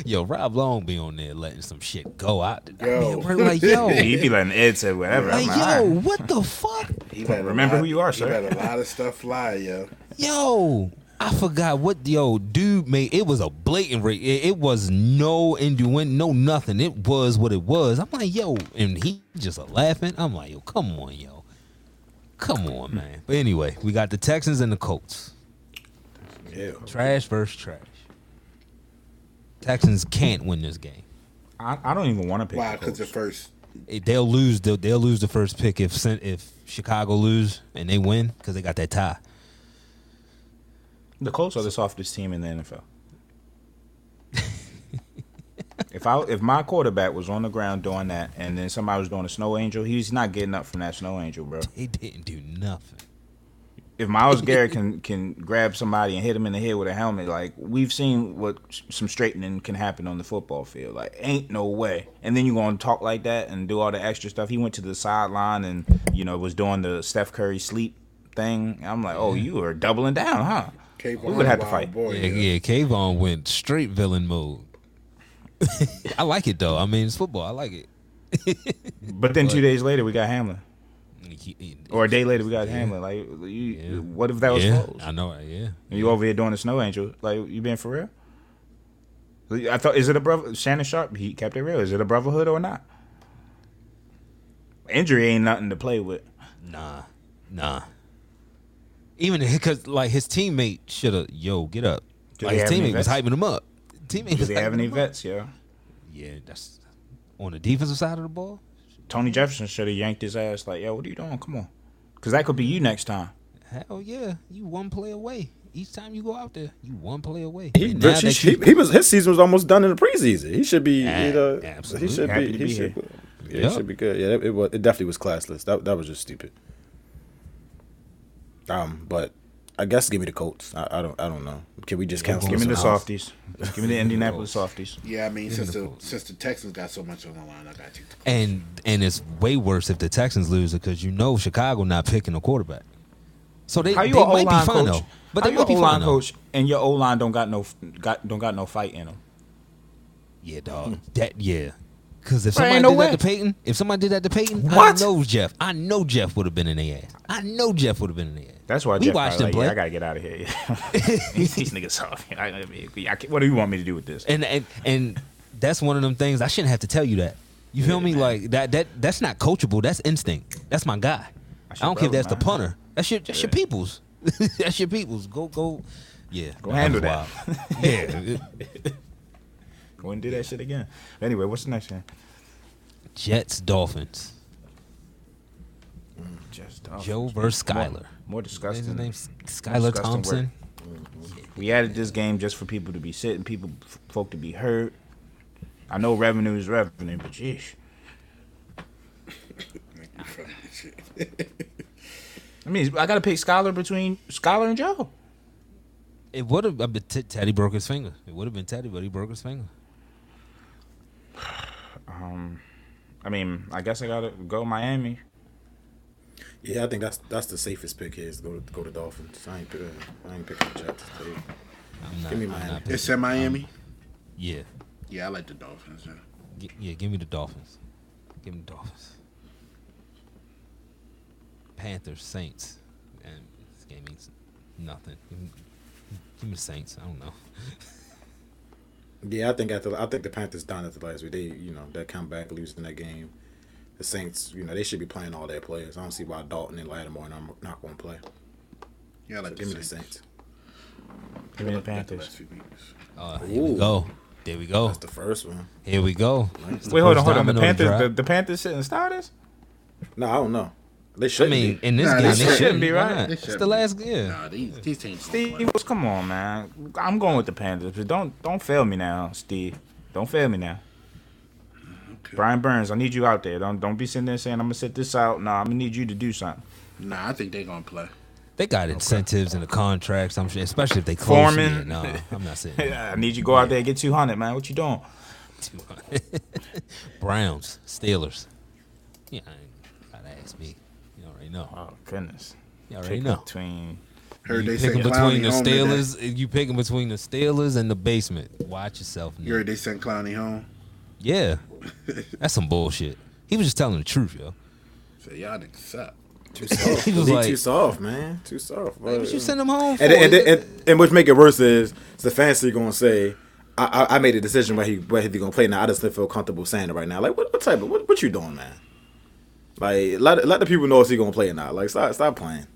Yo, Rob Long be on there letting some shit go out. I Yo. be at like, yo, He'd be letting Ed say whatever. I'm like, like, yo, all right. what the fuck? He let Remember lot- who you are, he sir. let a lot of stuff fly, yo. Yo, I forgot what yo dude made. It was a blatant rate. It, it was no innuendo, no nothing. It was what it was. I'm like, yo, and he just a laughing. I'm like, yo, come on, yo, come on, man. But anyway, we got the Texans and the Colts. Yeah. Trash versus trash. Texans can't win this game. I, I don't even want to pick. Why? the Because the Colts. first. It- they'll lose. The, they'll lose the first pick if if Chicago lose and they win because they got that tie. The Colts are the softest team in the NFL. if I if my quarterback was on the ground doing that, and then somebody was doing a snow angel, he's not getting up from that snow angel, bro. He didn't do nothing. If Myles Garrett can can grab somebody and hit him in the head with a helmet, like we've seen what some straightening can happen on the football field. Like ain't no way. And then you're gonna talk like that and do all the extra stuff. He went to the sideline and you know was doing the Steph Curry sleep thing. I'm like, oh, you are doubling down, huh? Kayvon We would have to fight. Boy, Yeah, yo. yeah. Kayvon went straight villain mode. I like it though. I mean, it's football. I like it. But then two days later we got Hamlin. Or a day later, we got Hamlin. Like, you, Yeah. what if that was yeah, closed? I know. Yeah, And you over here doing the snow angel? Like, you been for real? I thought, is it a brother? Shannon Sharpe, he kept it real. Is it a brotherhood or not? Injury ain't nothing to play with. nah, nah. Even because like his teammate should have yo get up. Do like his teammate was hyping him up. Teammate Do was they have any him up. vets, yeah? Yeah, that's on the defensive side of the ball. Tony Jefferson should have yanked his ass. Like, yo, what are you doing? Come on, because that could be you next time. Hell yeah, you one play away. Each time you go out there, you one play away. He, now he, he, he was his season was almost done in the preseason. He should be, Ah, you know, absolutely. he should Happy be, to he be should, here. yeah, Yep. he should be good. Yeah, it, it was, it definitely was classless. That that was just stupid. Um, but I guess give me the Colts. I, I don't, I don't know. Can we just cancel? Give me the softies. Give me the Indianapolis softies. Yeah, I mean, since the the since the Texans got so much on the line, I got to. and and it's way worse if the Texans lose it because you know Chicago not picking a quarterback. So they, How you they might be O-line fine coach? though. But How they you might be an fine O-line though. coach and your O line don't got no got don't got no fight in them. Yeah, dog. That yeah. Because if somebody no did way. that to Peyton, if somebody did that to Peyton, What? I know Jeff. I know Jeff would have been in the ass. I know Jeff would have been in the ass. That's why we Jeff watched him like, play. yeah, I gotta get out of here. These these niggas soft. I, I mean, I what do you want me to do with this? and and and that's one of them things I shouldn't have to tell you that. You feel me? Like that that that's not coachable. That's instinct. That's my guy. I That's don't care if that's the punter. That's your that's your people's. that's your people's. Go go. Yeah. Go handle that. yeah. Go and do that shit again. Anyway, what's the next one? Jets Dolphins. Joe versus Skylar. More, more disgusting. his name? Skylar Thompson. We added this game just for people to be sitting, people, folk to be hurt. I know revenue is revenue, but jeez. I mean, I gotta pick Skylar between Skylar and Joe. It would have uh, been T- Teddy broke his finger. It would have been Teddy, but he broke his finger. Um, I mean, I guess I gotta go Miami. Yeah, I think that's that's the safest pick here is go to go to Dolphins. I ain't pick, I ain't picking the Jets. Tell. I'm not, Give me I'm Miami. It's picking- in Miami. Yeah, Yeah, I like the Dolphins. Yeah. G- yeah. Give me the Dolphins. Give me the Dolphins. Panthers, Saints, and this game means nothing. Give me, give me the Saints. I don't know. Yeah, I think after I think the Panthers done after last week. They you know they come back losing that game. The Saints, you know, they should be playing all their players. I don't see why Dalton and Lattimore are not going to play. Yeah, I like Give the me the Saints. Saints. Give me the Look at the Panthers. last. Uh, here we go. There we go. That's the first one. Here we go. It's Wait, hold on, hold on. The Panthers, the, the Panthers sitting starters. No, I don't know. They I mean, be. in this Nah, game, they they shouldn't shouldn't be, right? not? It's shouldn't the be. last. Yeah. Nah, these these teams. Steve, come on, man? I'm going with the Panthers, but don't don't fail me now, Steve. Don't fail me now. Okay. Brian Burns, I need you out there. Don't don't be sitting there saying I'm gonna sit this out. Nah, I'm gonna need you to do something. Nah, I think they're gonna play. They got incentives in the contracts. I'm sure, especially if they close. Foreman. Yeah, no, I'm not saying. Yeah, I need you to go out there and get 200, man. What you doing? 200. Browns, Steelers. Yeah, I ain't gotta ask me. You already know. Oh goodness. You already Pick know. between Heard you they picking between the home today. Steelers. You picking between the Steelers and the basement. Watch yourself. You Nick. heard they sent Clowney home. Yeah, that's some bullshit. He was just telling the truth, yo. So y'all niggas suck. Too soft. He was like- too soft, man. Too soft. Like, what you send him home for? and, and, and, and, and which make it worse is Stefanski gonna say, I, I, I made a decision where he where he gonna play now. I just don't feel comfortable saying it right now. Like what, what type of what, what you doing, man? Like let let the people know if he gonna play or not. Like stop stop playing.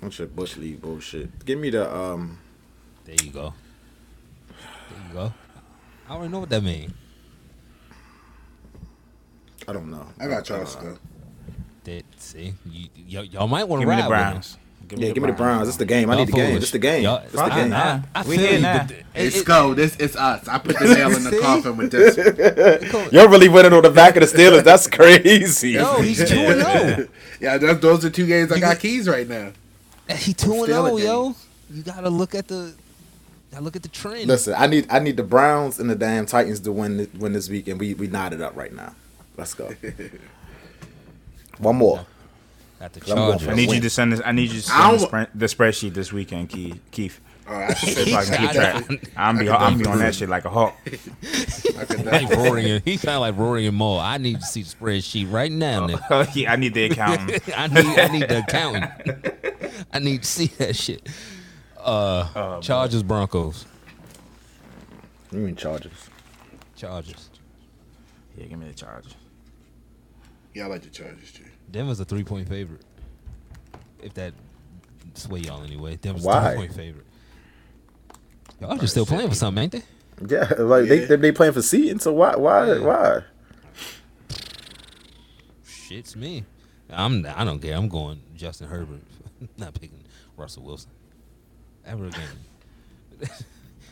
Bunch of bush league bullshit. Give me the um. there you go. There you go. I already know what that means. I don't know. I got Charles to go. That see, you, y- y'all might want to Give ride the with him. Browns. Yeah, give me the Browns. It's the game. I Y'all need the game. It's the game. Y'all- It's the Fuck game. nah. I We feel here now. It's it- go. This it's us. I put the nail in the coffin with this. You're really winning on the back of the Steelers. That's crazy. Yo, he's two and zero. Yeah, that's, those are two games I You got got- keys right now. He two and oh, zero, yo. You gotta look at the, gotta look at the trend. Listen, I need I need the Browns and the damn Titans to win win this week, and we we knotted up right now. Let's go. One more. At the I'm Chargers. I need you to send this. I need you to send the, don't- spread, the spreadsheet this weekend, Keith. Keith. Oh, I could say So I can keep track. I'm be I'm be on that shit like a hawk. I could like roaring. In, he sound like roaring and more. I need to see the spreadsheet right now, nigga. yeah, I need the accountant. I need, I need the accountant. I need to see that shit. Uh, Oh, Chargers, Broncos, You mean Chargers? Chargers. Yeah, give me the Chargers. Yeah, I like the Chargers too. Denver's a three point favorite. If that sway y'all anyway, Denver's a three point favorite. Y'all just still playing for something, ain't they? Yeah, like they Yeah. they, they playing for seating. So why why Yeah. why? Shit's me. I'm. I don't care. I'm going Justin Herbert. Not picking Russell Wilson. Ever again.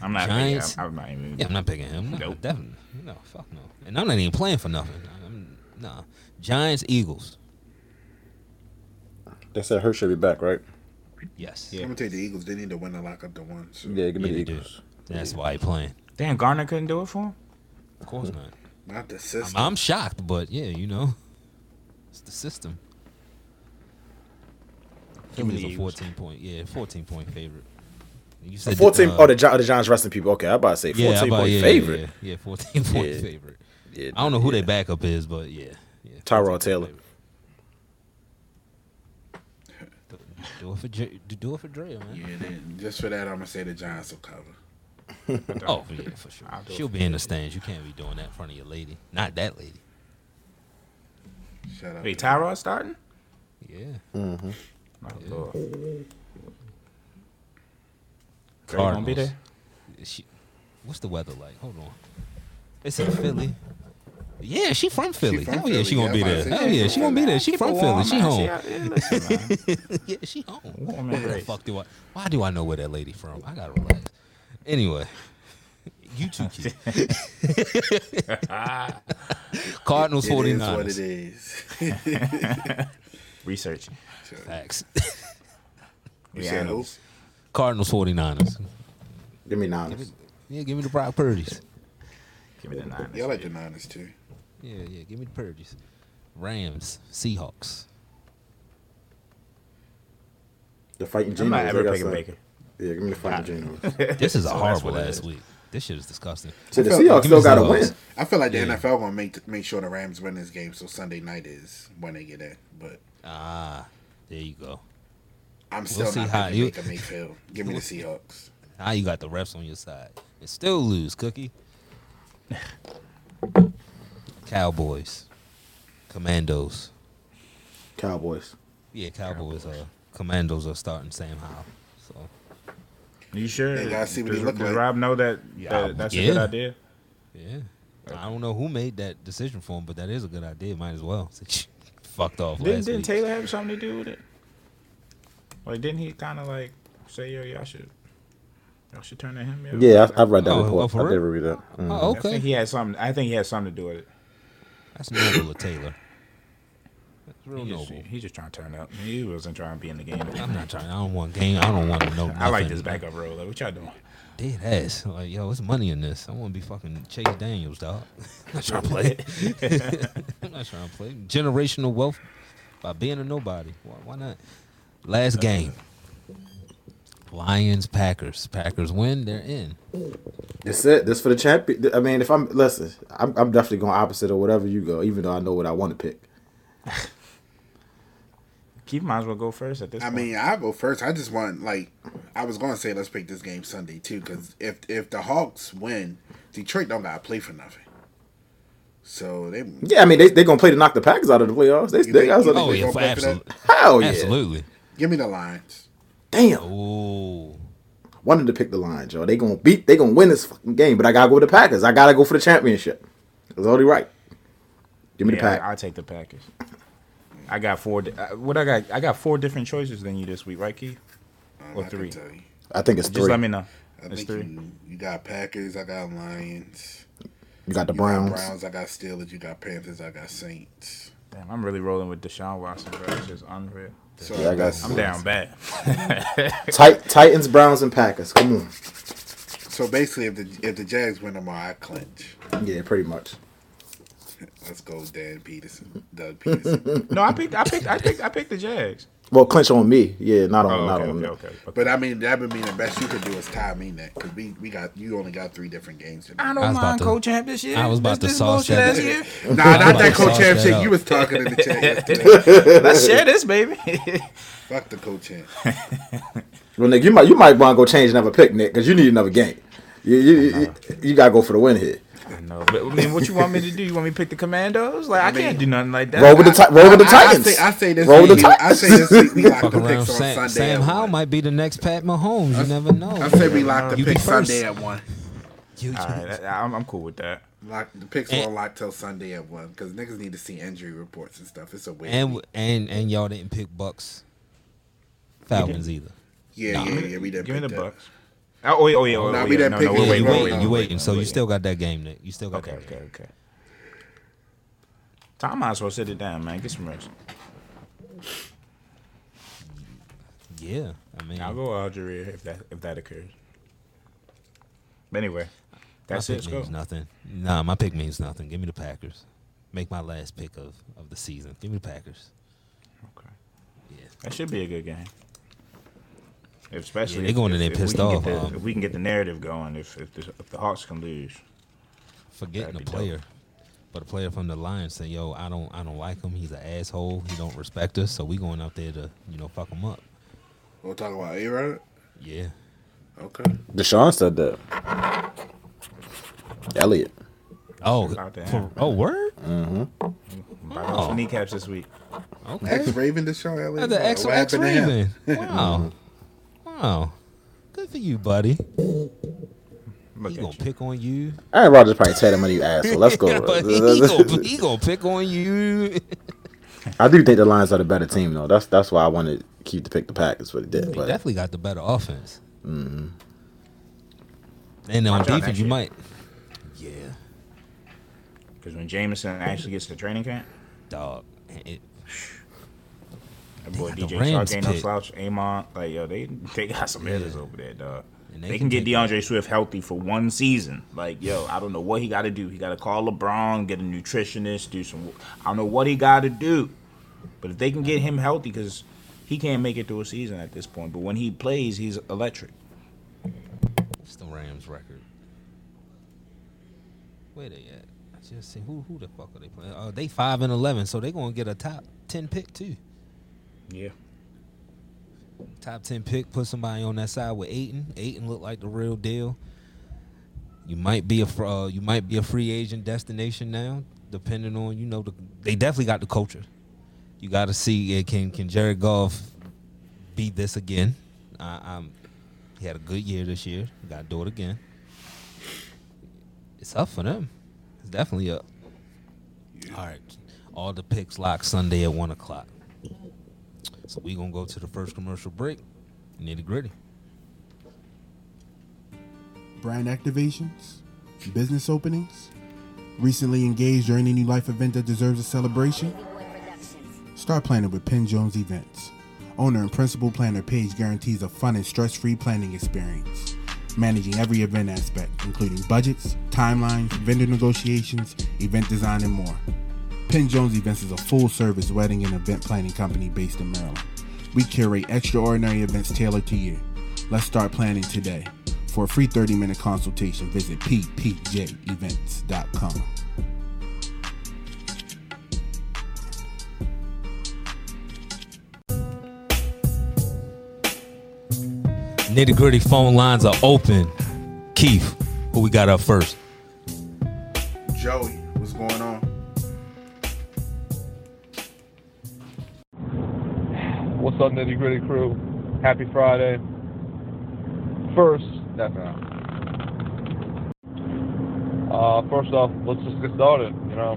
I'm not. Giants. Picking, I'm, I'm not even. Yeah, I'm not picking him. No, Nope. definitely. No, fuck no. And I'm not even playing for nothing. I'm, nah. Giants, Eagles. They said Hurts should be back, right? Yes. I'm gonna take the Eagles. They need to win to lock up the one. So. Yeah, give me Yeah, the they do. Eagles. That's why he playing. Damn, Gardner couldn't do it for him. Of course not. Not the I'm, system. I'm shocked, but yeah, you know, it's the system. Give me the a 14 point, yeah, 14 point favorite. You said Fourteen. uh, oh, the Gi- the Giants resting people. Okay, I about to say yeah, fourteen about- point yeah, favorite. Yeah, yeah, 14 point Yeah. favorite. Yeah, I don't know who yeah. their backup is, but yeah, yeah. Tyrod Taylor. favorite. Do, do it for J, do- do it for Dre, man. yeah, then just for that, I'm gonna say the Giants will cover. Oh yeah, for sure. I'll do it She'll for be in the stands. You can't be doing that in front of your lady. Not that lady. Shut up. Wait, Tyrod starting? Yeah. Oh, Yeah. Lord. Dre gonna be there? She, what's the weather like? Hold on. It's in Philly. Yeah, she from Philly. from Hell yeah, she gonna be Yeah, I'm there. about to say Hell she yeah, she gonna be there. She from Philly. She home. Yeah, listen, man. yeah, she home. Warm Where the fuck do I? Why do I know where that lady from? I gotta relax. Anyway, you two keep. Cardinals It is 49ers. what it is. Research. Facts. You We said who? analysts. Cardinals 49ers. Give me Niners. Yeah, give me the Brock Purdy's. Give me the Niners. Yeah, I like the Niners too. Yeah, yeah, give me the Purdy's. Rams, Seahawks. The fighting I'm not ever got picking some- Baker. Yeah, give me the fighting Genos. This is a So horrible last is. week. This shit is disgusting. So the Seahawks give still got to win. I feel like the Yeah. NFL gonna make make sure the Rams win this game, so Sunday night is when they get in. But Ah, there you go. I'm still see not how picking you- Baker Mayfield. Give me the Seahawks. Now you got the refs on your side. And still lose, Cookie. Cowboys. Commandos. Cowboys. Yeah, Cowboys. Uh, Commandos are starting Sam Howell. So You sure? They gotta see what does, he look does like. Rob know that, Yeah, that that's a good idea? yeah, I don't know who made that decision for him, but that is a good idea. Might as well. Fucked off Didn't, last didn't week. Taylor have something to do with it? Like, didn't he kind of like say, "Yo, y'all should, y'all should turn to him"? Yo? Yeah, I, I've read that Oh, oh, report. for I did real? read that. Mm. Oh, I okay. think he had something. I think he had something to do with it. That's noble of Taylor. That's real He just, noble. he just trying to turn up. He wasn't trying to be in the game. I'm not trying. I don't want game. I don't want to know. I like nothing. this backup role. Like, what y'all doing? Dead ass. Like, yo, what's money in this? I want to be fucking Chase Daniels, dog. I'm not trying to play. I'm not trying to play. Generational wealth by being a nobody. Why, why not? Last uh, game. Lions, Packers. Packers win, they're in. That's it. This for the champion. I mean, if I'm listen, I'm, I'm definitely going opposite or whatever you go, even though I know what I want to pick. Keith might as well go first at this I point. mean, I go first. I just want like I was going to say let's pick this game Sunday too, because if if the Hawks win, Detroit don't gotta play for nothing. So they Yeah, I mean they they gonna play to knock the Packers out of the playoffs. They, You they think- got something. Oh they yeah, gonna play for that? absolutely, Hell yeah! absolutely. give me the Lions. Damn, Oh, wanted to pick the Lions, y'all. They gonna beat. They gonna win this fucking game, but I gotta go with the Packers. I gotta go for the championship. That's only right. Give me the yeah, pack. I, will take the Packers. I got four. di- uh, What I got? I got four different choices than you this week, right, Keith? Or I three. I think it's Just three. let me know. I It's think three. you, you got Packers. I got Lions. You got the You Browns. got Browns. I got Steelers. You got Panthers. I got Saints. Damn, I'm really rolling with Deshaun Watson, bro. It's just unreal. So Yeah, I got- I'm down bad. Tit- Titans, Browns, and Packers. Come on. So basically, if the if the Jags win tomorrow, I clinch. Yeah, pretty much. Let's go, Dan Peterson, Doug Pederson. no, I picked. I picked. I picked. I picked the Jags. Well, clinch on me. Yeah, not on Oh, not okay, on. okay, okay, okay. but I mean, that would mean the best you could do is tie me neck because we we got you only got three different games. I I don't was about mind to- co-champ this year. I was about This- to this sauce bullshit that ass year. Nah, not that to sauce co-champ shit. You was talking in the chat yesterday. Let's share this, baby. Fuck the co-champ. Well, Nick, you might you might want to go change another pick, Nick, because you need another game. You you, you, you gotta go for the win here. I know, but I mean, what you want me to do? You want me to pick the Commandos? Like, I, mean- can't do nothing like that. Roll with the ti- roll with the I, I, I Titans. say I say this. Roll week, with the Titans. I say this week we lock fuck the around. picks on Sam, Sunday. Sam at Howell might be the next Pat Mahomes. You never know. I say we lock the picks. Sunday at one. You- All right, I, I'm, I'm cool with that. Lock the picks And- won't lock till Sunday at one because niggas need to see injury reports and stuff. It's a weird. and week. and and y'all didn't pick Bucks, Falcons either. yeah, yeah, yeah. We didn't Give me the pick that. Bucks. Oh, oh, yeah, oh, yeah, oh, Nah, yeah. we didn't no, pick no, it. Yeah, you we're waiting, waiting, you we're waiting. So you still got that game, Nick. You still got Okay, that game. okay, okay. Tom might as well sit it down, man. Get some rest. Yeah, I mean, I'll go Algeria if that if that occurs. But anyway, my that's pick it. Let's go. means nothing. Nah, my pick means nothing. Give me the Packers. Make my last pick of, of the season. Give me the Packers. Okay. Yeah. That should be a good game. Especially Yeah, they if- going in if- there if we pissed can get off, the- if we can get the narrative going, if if the, if the Hawks can lose, Forgetting That'd a be dope. player, but a player from the Lions saying, "Yo, I don't, I don't like him. He's an asshole. He don't respect us. So we going out there to, you know, fuck him up." We'll talk about A Rod. Yeah. Okay. DeShon said that. Elliott. Oh, out there. for, oh, word. Mm-hmm. Bite Oh. off some kneecaps this week. Okay. Ex Raven DeShon Elliott. That's the ex What ex happened to him? Raven. Wow. Mm-hmm. Wow. Good for you, buddy. Look He gonna you. pick on you. Aaron Rodgers probably tell him you asshole. Let's go. Yeah, but he, he, gonna, he gonna pick on you. I do think the Lions are the better team though. That's that's why I wanted to keep to pick the Packers, but it did. He But definitely got the better offense. Mm-hmm. And on Watch defense, you year. might. Yeah, Because when Jameson actually gets to training camp, dog. It, that boy DJ Chark ain't no slouch. Amon, like yo, they they got some hitters over there, dog. And They, they can can get D'Andre Swift healthy for one season. Like yo, I don't know what he got to do. He got to call LeBron, get a nutritionist, do some. I don't know what he got to do, but if they can get him healthy, because he can't make it through a season at this point. But when he plays, he's electric. it's the Rams record. Where they at? I just see who who the fuck are they playing? Oh, they five and eleven, so they gonna get a top ten pick too. Yeah. Top ten pick, put somebody on that side with Aidan. Aidan look like the real deal. You might be a fr- uh, you might be a free agent destination now, depending on you know the, they definitely got the culture. You got to see uh, can can Jared Goff beat this again? I, I'm he had a good year this year. Got to do it again. It's up for them. It's definitely up. All right, all the picks locked Sunday at one o'clock. So we gonna go to the first commercial break. Nitty gritty. brand activations, business openings, recently engaged or any new life event that deserves a celebration? Start planning with Penn Jones Events. Owner and principal planner Paige guarantees a fun and stress-free planning experience, managing every event aspect, including budgets, timelines, vendor negotiations, event design, and more. Penn Jones Events is a full-service wedding and event planning company based in Maryland. We curate extraordinary events tailored to you. Let's start planning today. For a free 30 minute consultation, visit ppjevents.com. Nitty gritty phone lines are open. Keith, who we got up first? Joey, What's up, nitty gritty crew? Happy Friday. First, definitely. Uh, first off, let's just get started. You know,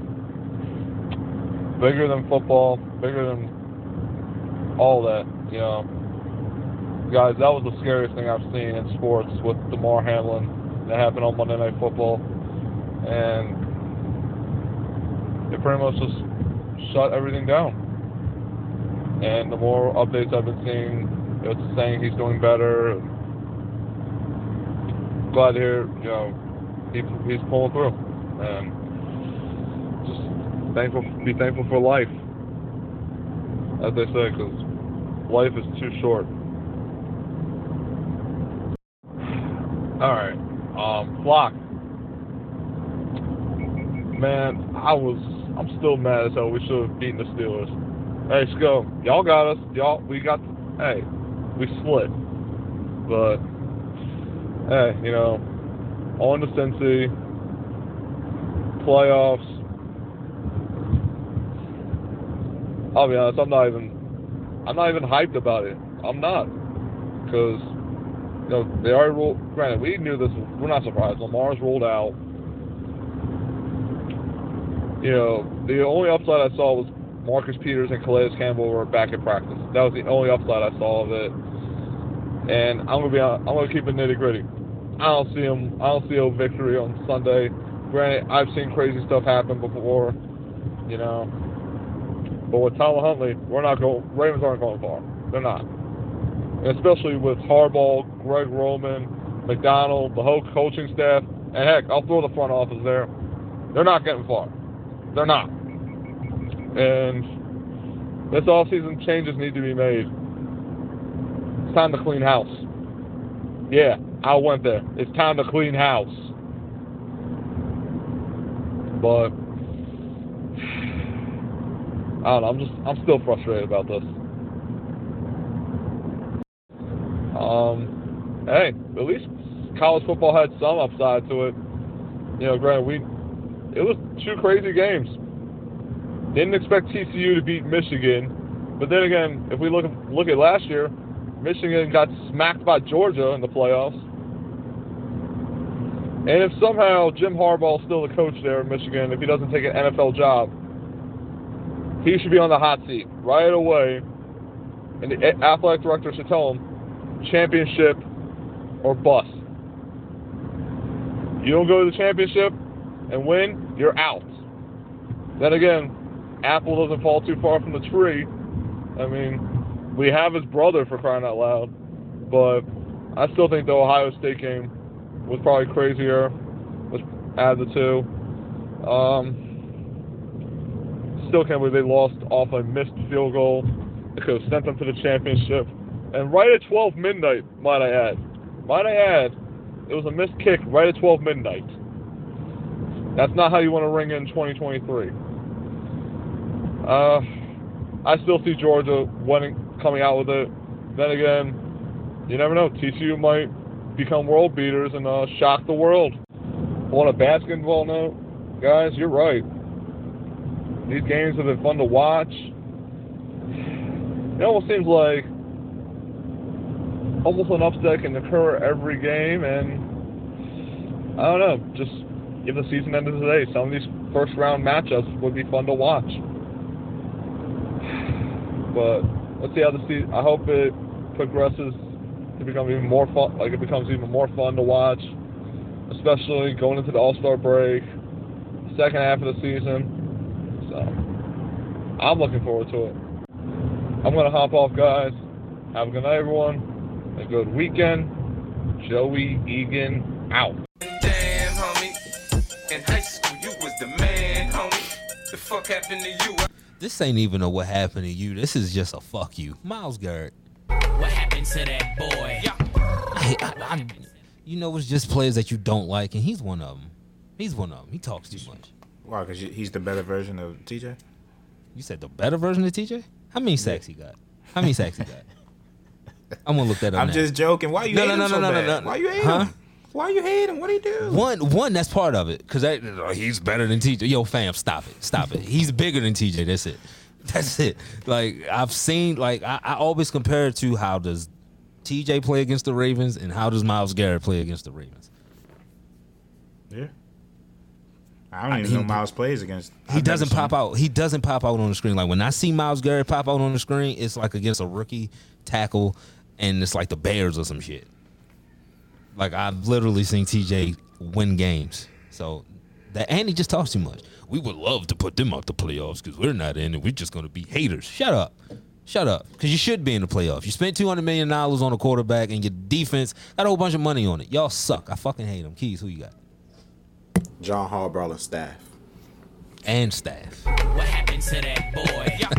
bigger than football, bigger than all that. You know, guys, that was the scariest thing I've seen in sports with Damar Hamlin that happened on Monday Night Football, and it pretty much just shut everything down. And the more updates I've been seeing, it's saying he's doing better. Glad to hear, you know, he, he's pulling through, and just thankful, be thankful for life, as they say, because life is too short. All right, um, flock. Man, I was, I'm still mad as hell. We should have beaten the Steelers. Hey, Sco, y'all got us. Y'all, we got. Hey, we split, but hey, you know, on to Cincy, playoffs. I'll be honest, I'm not even, I'm not even hyped about it. I'm not, because you know they already ruled. Granted, we knew this. We're not surprised. Lamar's ruled out. You know, the only upside I saw was Marcus Peters and Calais Campbell were back in practice. That was the only upside I saw of it. And I'm gonna be I'm gonna keep it nitty gritty. I don't see him. I don't see a victory on Sunday. Granted, I've seen crazy stuff happen before, you know. But with Tyler Huntley, we're not going. Ravens aren't going far. They're not. And especially with Harbaugh, Greg Roman, Macdonald, the whole coaching staff, and heck, I'll throw the front office there. They're not getting far. They're not. And this off-season changes need to be made. It's time to clean house. Yeah, I went there. It's time to clean house. But I don't know. I'm just I'm still frustrated about this. Um, hey, at least college football had some upside to it. You know, granted, we it was two crazy games. Didn't expect TCU to beat Michigan, but then again, if we look look at last year, Michigan got smacked by Georgia in the playoffs. And if somehow Jim Harbaugh is still the coach there in Michigan, if he doesn't take an NFL job, he should be on the hot seat right away. And the athletic director should tell him, championship or bust. You don't go to the championship and win, you're out. Then again, apple doesn't fall too far from the tree. I mean, we have his brother for crying out loud, but I still think the Ohio State game was probably crazier. Let's add the two. Um, still can't believe they lost off a missed field goal. It could have sent them to the championship. And right at 12 midnight, might I add. Might I add, it was a missed kick right at 12 midnight. That's not how you want to ring in 2023. Uh, I still see Georgia winning, coming out with it. Then again, you never know. TCU might become world beaters and uh, shock the world. On a basketball note, guys, you're right. These games have been fun to watch. It almost seems like almost an upset can occur every game, and I don't know. Just if the season ended today, some of these first round matchups would be fun to watch. But let's see how the season. I hope it progresses to become even more fun. Like it becomes even more fun to watch, especially going into the All Star break, second half of the season. So I'm looking forward to it. I'm gonna hop off, guys. Have a good night, everyone. A good weekend. Joey Egan out. Damn, homie. In high school, you was the man, homie. The fuck happened to you? This ain't even a what happened to you. This is just a fuck you. Myles Garrett. What happened to that boy? I, I, I, you know, it's just players that you don't like, and he's one of them. He's one of them. He talks too much. Why? Because he's the better version of TJ. You said the better version of TJ? How many sacks he got? How many sacks he got? I'm gonna look that up. I'm now. just joking. Why you No, hate no, no, so no, no, bad? no, no. Why you hate Huh? him? Why you hate him? What do he do? One, one, that's part of it. Cause that, oh, he's better than TJ. Yo, fam, stop it, stop it. He's bigger than TJ. That's it. That's it. Like I've seen, like I, I always compare it to how does TJ play against the Ravens and how does Myles Garrett play against the Ravens. Yeah. I don't even he- know Myles plays against. He doesn't pop out. He doesn't pop out on the screen. Like when I see Myles Garrett pop out on the screen, it's like against a rookie tackle, and it's like the Bears or some shit. Like I've literally seen TJ win games. So that and he just talks too much. We would love to put them out the playoffs because we're not in, and we're just gonna be haters. Shut up. Shut up. Because you should be in the playoffs. You spent two hundred million dollars on a quarterback, and your defense got a whole bunch of money on it. Y'all suck. I fucking hate them. Keys, who you got? John Harbaugh and staff. And staff. What happened to that boy?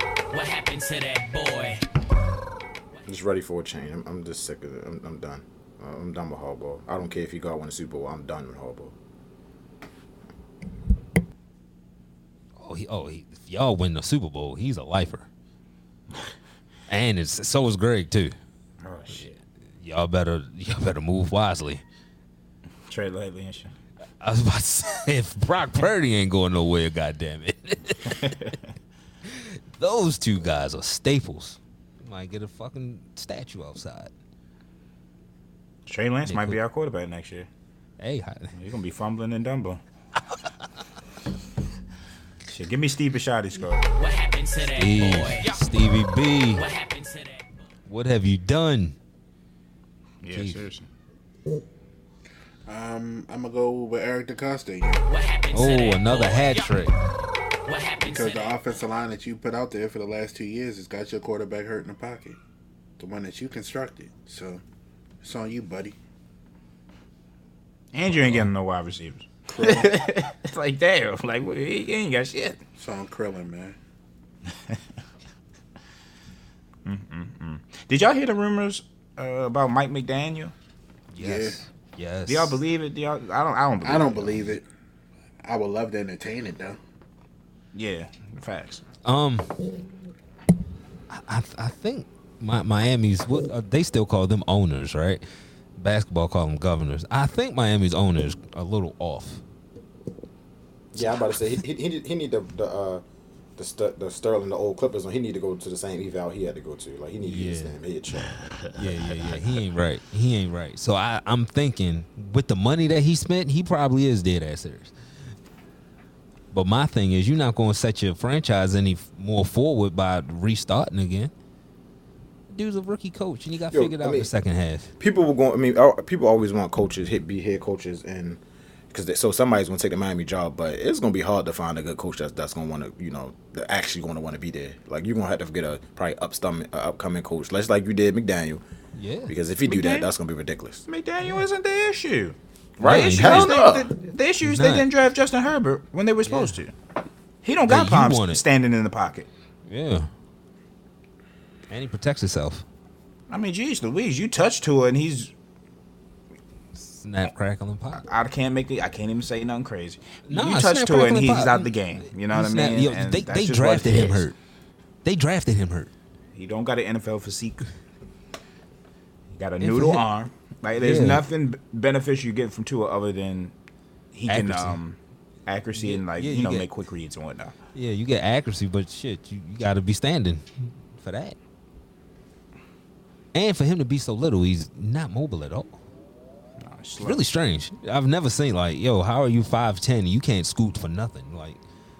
What happened to that boy? I'm just ready for a change. I'm, I'm just sick of it. I'm, I'm done. I'm done with Harbaugh. I don't care if he got win the Super Bowl. I'm done with Harbaugh. Oh, he, oh, he, if y'all win the Super Bowl, he's a lifer. and it's so is Greg too. Oh shit. Y'all better y'all better move wisely. Trade lately and shit. I was about to say if Brock Purdy ain't going nowhere, goddamn it. Those two guys are staples. Might get a fucking statue outside. Trey Lance They might could- be our quarterback next year. Hey, hi- He's gonna be fumbling and dumbling. Shit, give me Steve Bisciotti score. What happened to that Steve, boy? Stevie B, What happened to that boy? what have you done? Yeah, Keith. seriously. Um, I'm gonna go with Eric DeCosta again What happened Oh, another boy? hat trick. What happened because to the that? offensive line that you put out there for the last two years has got your quarterback hurt in the pocket, the one that you constructed. So it's on you, buddy. And you ain't getting no wide receivers. it's like damn, like what- he ain't got shit. It's on Krillin, man. Did y'all hear the rumors uh, about Mike McDaniel? Yes. Yes. Do y'all believe it? Do y'all? I don't. I don't. Believe I don't it. believe it. I would love to entertain it though. Yeah, facts. Um, I I, I think my, Miami's what uh, they still call them owners, right? Basketball call them governors. I think Miami's owners a little off. Yeah, I'm about to say he he, he, need- the the uh, the, Ster- the Sterling the old Clippers on. He need to go to the same eval he had to go to. Like he need to get his name head. Yeah, yeah, yeah. He ain't right. He ain't right. So I, I'm thinking with the money that he spent, he probably is dead ass serious. But my thing is, you're not going to set your franchise any more forward by restarting again. Dude's a rookie coach, and you got Yo, figured I out in mean- the second half. People were going. I mean, people always want coaches hit be head coaches and because so somebody's going to take the Miami job, but it's going to be hard to find a good coach that's that's going to want to you know that actually going to want to be there. Like you're going to have to get a probably upstomach, uh, upcoming coach, less like you did McDaniel. Yeah. Because if you do that, that's going to be ridiculous. McDaniel isn't the issue. Right? The issue is they, the, the issue is they didn't draft Justin Herbert when they were supposed to. He don't got you palms want it. standing in the pocket. Yeah. And he protects himself. I mean, geez, Louise, you touch Tua and he's Snap, crackle, and pop. I can't make it. I can't even say nothing crazy. Nah, you touch Tua and he's pop. out the game. You know what I mean? yo, they they drafted him is. hurt. They drafted him hurt. He don't got an NFL physique. He got a And noodle arm. Like there's Yeah. nothing beneficial you get from Tua other than he can Accuracy. um accuracy Yeah, and like yeah, you, you know get- make quick reads and whatnot. Yeah, you get accuracy, but shit, you, you got to be standing for that. And for him to be so little, he's not mobile at all. Nah, it's really strange. I've never seen like, yo, how are you five ten? You can't scoot for nothing. Like,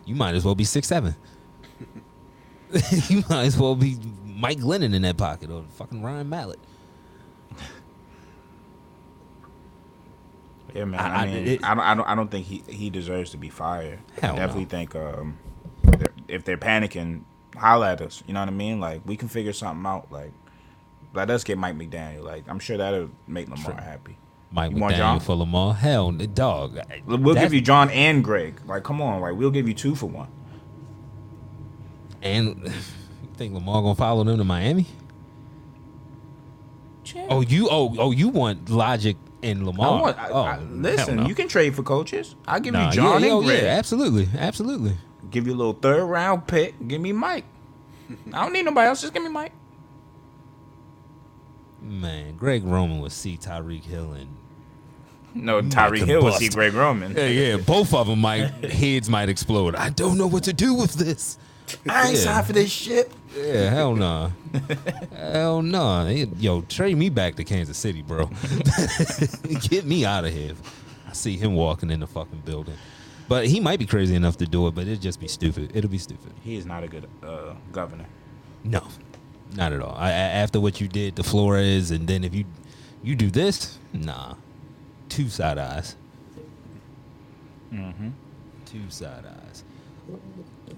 you might as well be six seven. you might as well be Mike Glennon in that pocket or fucking Ryan Mallett. Yeah, man. I- I, mean, it- I, don't, I don't. I don't think he he deserves to be fired. I no. definitely think um, they're- if they're panicking, holla at us. You know what I mean? Like we can figure something out. Like let us get Mike McDaniel. Like I'm sure that'll make Lamar happy. Mike You want John? McDaniel for Lamar. Hell, the dog. We'll give you John and Greg. Like come on, like we'll give you two for one. And you think Lamar gonna follow them to Miami? Oh, you oh oh you want Logic and I Lamar? want, I, oh, I- listen, no. you can trade for coaches. I'll give Nah, you John yeah, and Greg. yeah, absolutely, absolutely. Give you a little third round pick. Give me Mike. I don't need nobody else. Just give me Mike. Man, Greg Roman would see Tyreek Hill and No, Tyreek Hill will combust. see Greg Roman. Yeah, yeah, both of them might heads might explode. I don't know what to do with this. I ain't Yeah. signed for this shit. Yeah, hell no. hell no. Yo, trade me back to Kansas City, bro. Get me out of here. I see him walking in the fucking building. But he might be crazy enough to do it, but it'd just be stupid. It'll be stupid. He is not a good uh, governor. No, not at all. I, after what you did to Flores, and then if you you do this, nah, two side eyes. Mm-hmm. Two side eyes.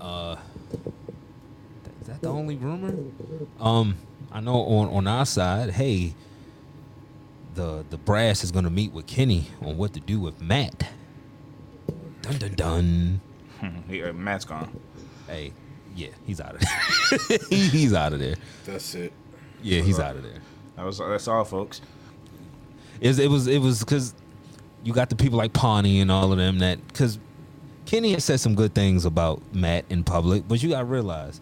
Uh, is that the only rumor? Um, I know on on our side, hey, the the brass is gonna meet with Kenny on what to do with Matt. Dun dun dun. Matt's gone. Hey, yeah, he's out of there. He's out of there. That's it. Yeah, he's uh-huh. out of there. That was that's all, folks. It was it was it was because you got the people like Pawnee and all of them that because Kenny has said some good things about Matt in public, but you gotta realize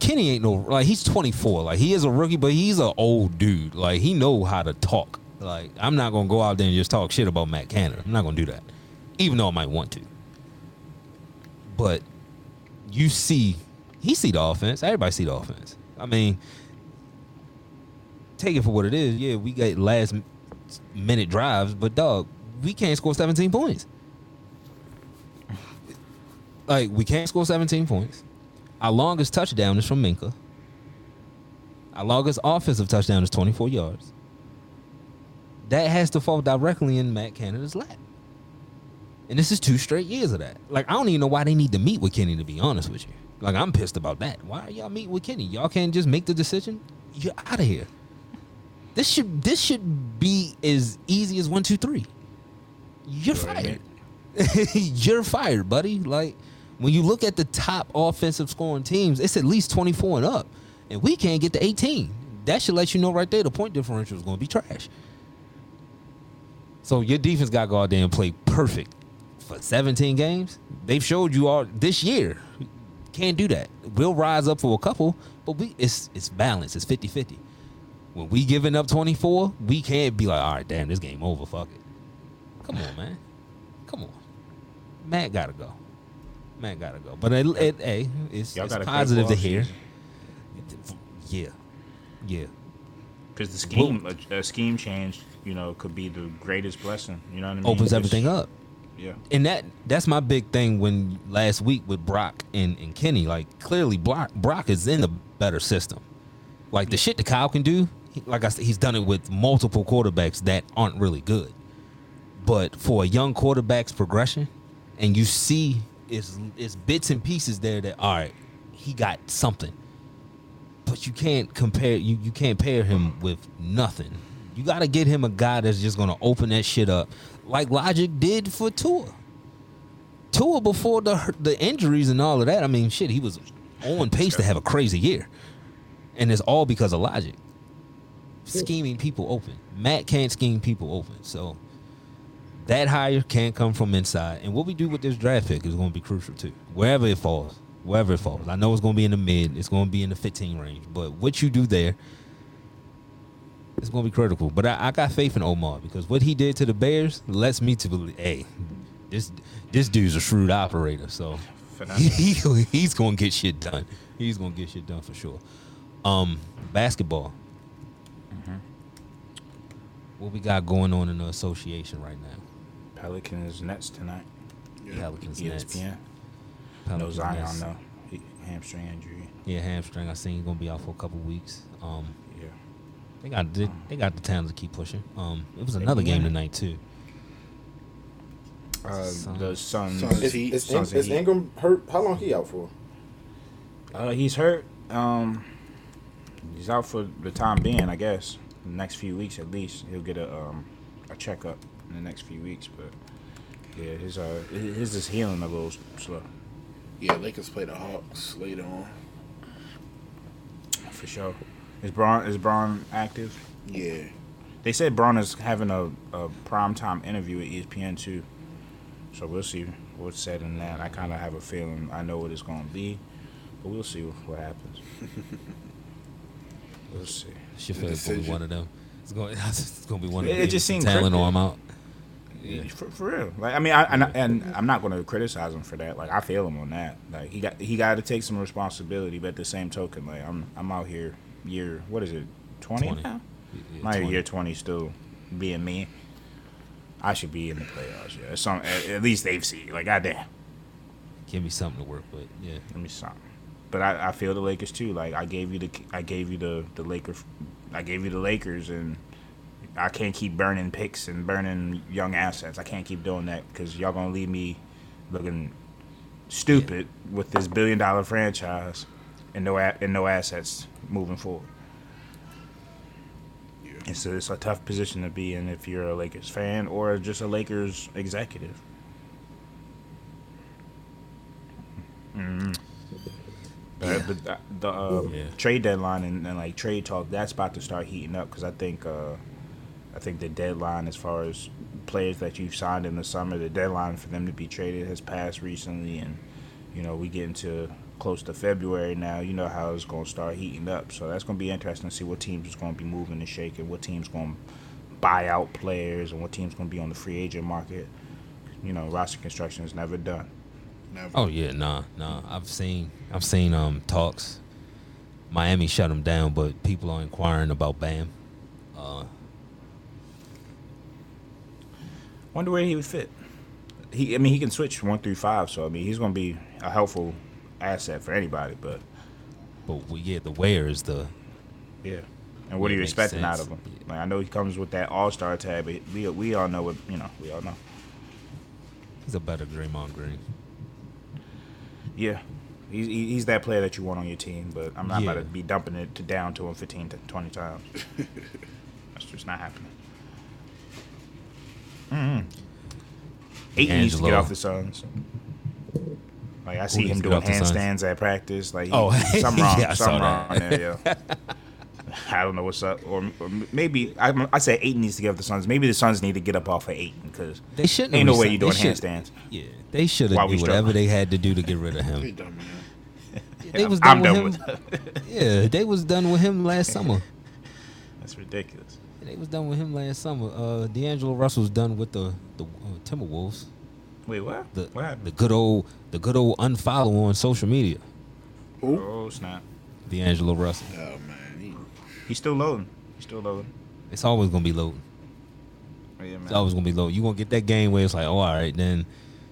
Kenny ain't no like he's 24, like he is a rookie, but he's an old dude. Like he know how to talk. Like I'm not gonna go out there and just talk shit about Matt Canada. I'm not gonna do that, even though I might want to. But you see, he see the offense. Everybody see the offense. I mean, take it for what it is. Yeah, we got last minute drives, but dog, we can't score 17 points. Like we can't score 17 points. Our longest touchdown is from Minkah. Our longest offensive touchdown is 24 yards. That has to fall directly in Matt Canada's lap. And this is two straight years of that. Like I don't even know why they need to meet with Kenny to be honest with you. Like I'm pissed about that. Why are y'all meeting with Kenny? Y'all can't just make the decision. You're out of here. This should this should be as easy as one, two, three. You're fired. You're fired, buddy. Like when you look at the top offensive scoring teams, it's at least 24 and up. And we can't get to 18. That should let you know right there the point differential is going to be trash. So your defense got to go out there and play perfect for 17 games. They've showed you all this year. Can't do that. We'll rise up for a couple, but we it's it's balanced. It's 50-50. When we giving up 24, we can't be like, all right, damn, this game over. Fuck it. Come on, man. Come on. Matt gotta go. Matt gotta go. But it, it, hey, it's, Y'all it's got a positive to hear. offseason. Yeah. Yeah. Because the scheme, a, a scheme change, you know, could be the greatest blessing. You know what I mean? Opens everything up. Yeah. And that that's my big thing when last week with Brock and, and Kenny, like clearly Brock Brock is in a better system. Like the shit that Kyle can do, like I said, he's done it with multiple quarterbacks that aren't really good. But for a young quarterback's progression, and you see it's it's bits and pieces there that all right, he got something. But you can't compare you you can't pair him with nothing. You got to get him a guy that's just going to open that shit up like Logic did for Tua. Tua before the the injuries and all of that. I mean, shit, he was on pace to have a crazy year, and it's all because of Logic scheming people open. Matt can't scheme people open, so that hire can't come from inside. And what we do with this draft pick is going to be crucial too, wherever it falls. Wherever it falls, I know it's going to be in the mid. It's going to be in the 15 range, but what you do there it's gonna be critical. But I, I got faith in Omar because what he did to the Bears lets me to believe, hey, this this dude's a shrewd operator. So he, he- he's gonna get shit done. He's gonna get shit done for sure. Um, basketball. What we got going on in the association right now? Pelicans Nets tonight. Pelicans Nets. ESPN. no Zion Nets. though. He, hamstring injury. Yeah, hamstring. I seen he's gonna be out for a couple weeks. Um, Yeah. They got they, they got the talent to keep pushing. Um, it was another game winning. tonight too. Uh, Suns. the Suns. Suns. Is, Heat. is, Suns is and Heat. Ingram hurt? How long he out for? Uh, he's hurt. Um, he's out for the time being, I guess. The next few weeks at least, he'll get a um a checkup in the next few weeks. But yeah, his uh his is healing a little slow Yeah, Lakers play the Hawks later on. for sure. Is Bron is Bron active? Yeah. They said Bron is having a, a primetime interview at ESPN too. So we'll see what's said in that. I kind of have a feeling I know what it's going to be, but we'll see what happens. we'll see. Should feel it's gonna be one of them. It's going. It's gonna be one of It- them. it just seems talent cryptic. or I'm out. For, for real, like I mean, I, and, and I'm not going to criticize him for that. Like I feel him on that. Like he got he got to take some responsibility, but at the same token, like I'm I'm out here year what is it twenty 20. now? Yeah, My 20. year twenty still being me. I should be in the playoffs. Yeah, some at, at least they've seen. Like goddamn, Give me something to work with. Yeah. give me something. But I, I feel the Lakers too. Like I gave you the I gave you the the Lakers, I gave you the Lakers, and I can't keep burning picks and burning young assets. I can't keep doing that because y'all gonna leave me looking stupid with this billion dollar franchise and no and no assets moving forward. And so it's a tough position to be in if you're a Lakers fan or just a Lakers executive. Mm. Uh, but the, the uh, Yeah. trade deadline and, and like trade talk that's about to start heating up because I think uh, I think the deadline as far as players that you've signed in the summer, the deadline for them to be traded has passed recently, and you know we get into close to February now. You know how it's going to start heating up, so that's going to be interesting to see what teams is going to be moving and shaking, what teams going to buy out players, and what teams going to be on the free agent market. You know, roster construction is never done. Never. Oh yeah, nah, nah. I've seen I've seen um talks. Miami shut them down, but people are inquiring about Bam. Uh, Wonder where he would fit. He, I mean, he can switch one through five, so I mean, he's going to be a helpful asset for anybody. But but we yeah, the where is the yeah, and what are you expecting out of him? Like, I know he comes with that All Star tab, but we we all know what you know. We all know. he's a better Draymond Green. Yeah, he's he's that player that you want on your team. But I'm not about to be dumping it to down to him 15 to 20 times. That's just not happening. Mm-hmm. Ayton needs to get off the Suns. Like I see needs him doing off the Suns? handstands at practice. Like he, Oh, something wrong. yeah, something wrong there, yeah. I don't know what's up, or, or maybe I, I say Ayton needs to get off the Suns. Maybe the Suns need to get up off of Ayton because They shouldn't. ain't no way you they doing handstands. Yeah, they should have we whatever they had to do to get rid of him. They was I'm done done with with him. yeah, they was done with him last summer. That's ridiculous. They was done with him last summer. Uh, D'Angelo Russell's done with the the uh, Timberwolves. Wait, what? The what happened? the good old the good old unfollow on social media. oh snap! D'Angelo Russell. Oh man, he, He's still loading. He's still loading. It's always gonna be loading. Oh, yeah, It's always gonna be low. You gonna get that game where it's like, oh, all right, then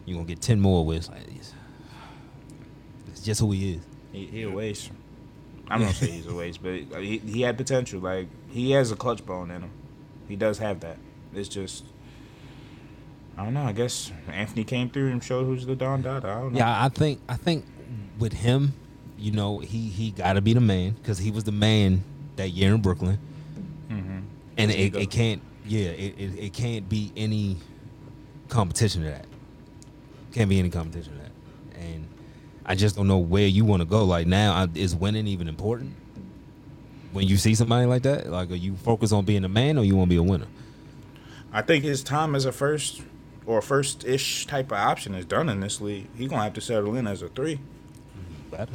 you gonna get ten more where it's like, it's, it's just who he is. He, he a waste. I'm gonna say he's a waste, but he, he had potential. Like he has a clutch bone in him. He does have that. It's just I don't know. I guess Anthony came through and showed who's the Don Dada. I don't know. Yeah, I think I think with him, you know, he he got to be the man because he was the man that year in Brooklyn, Mm-hmm. and it, it can't. Yeah, it, it, it can't be any competition to that. Can't be any competition to that. And I just don't know where you want to go. Like now, I, is winning even important? When you see somebody like that, like, are you focused on being a man or you want to be a winner? I think his time as a first or first ish type of option is done in this league. He's gonna have to settle in as a three. Better.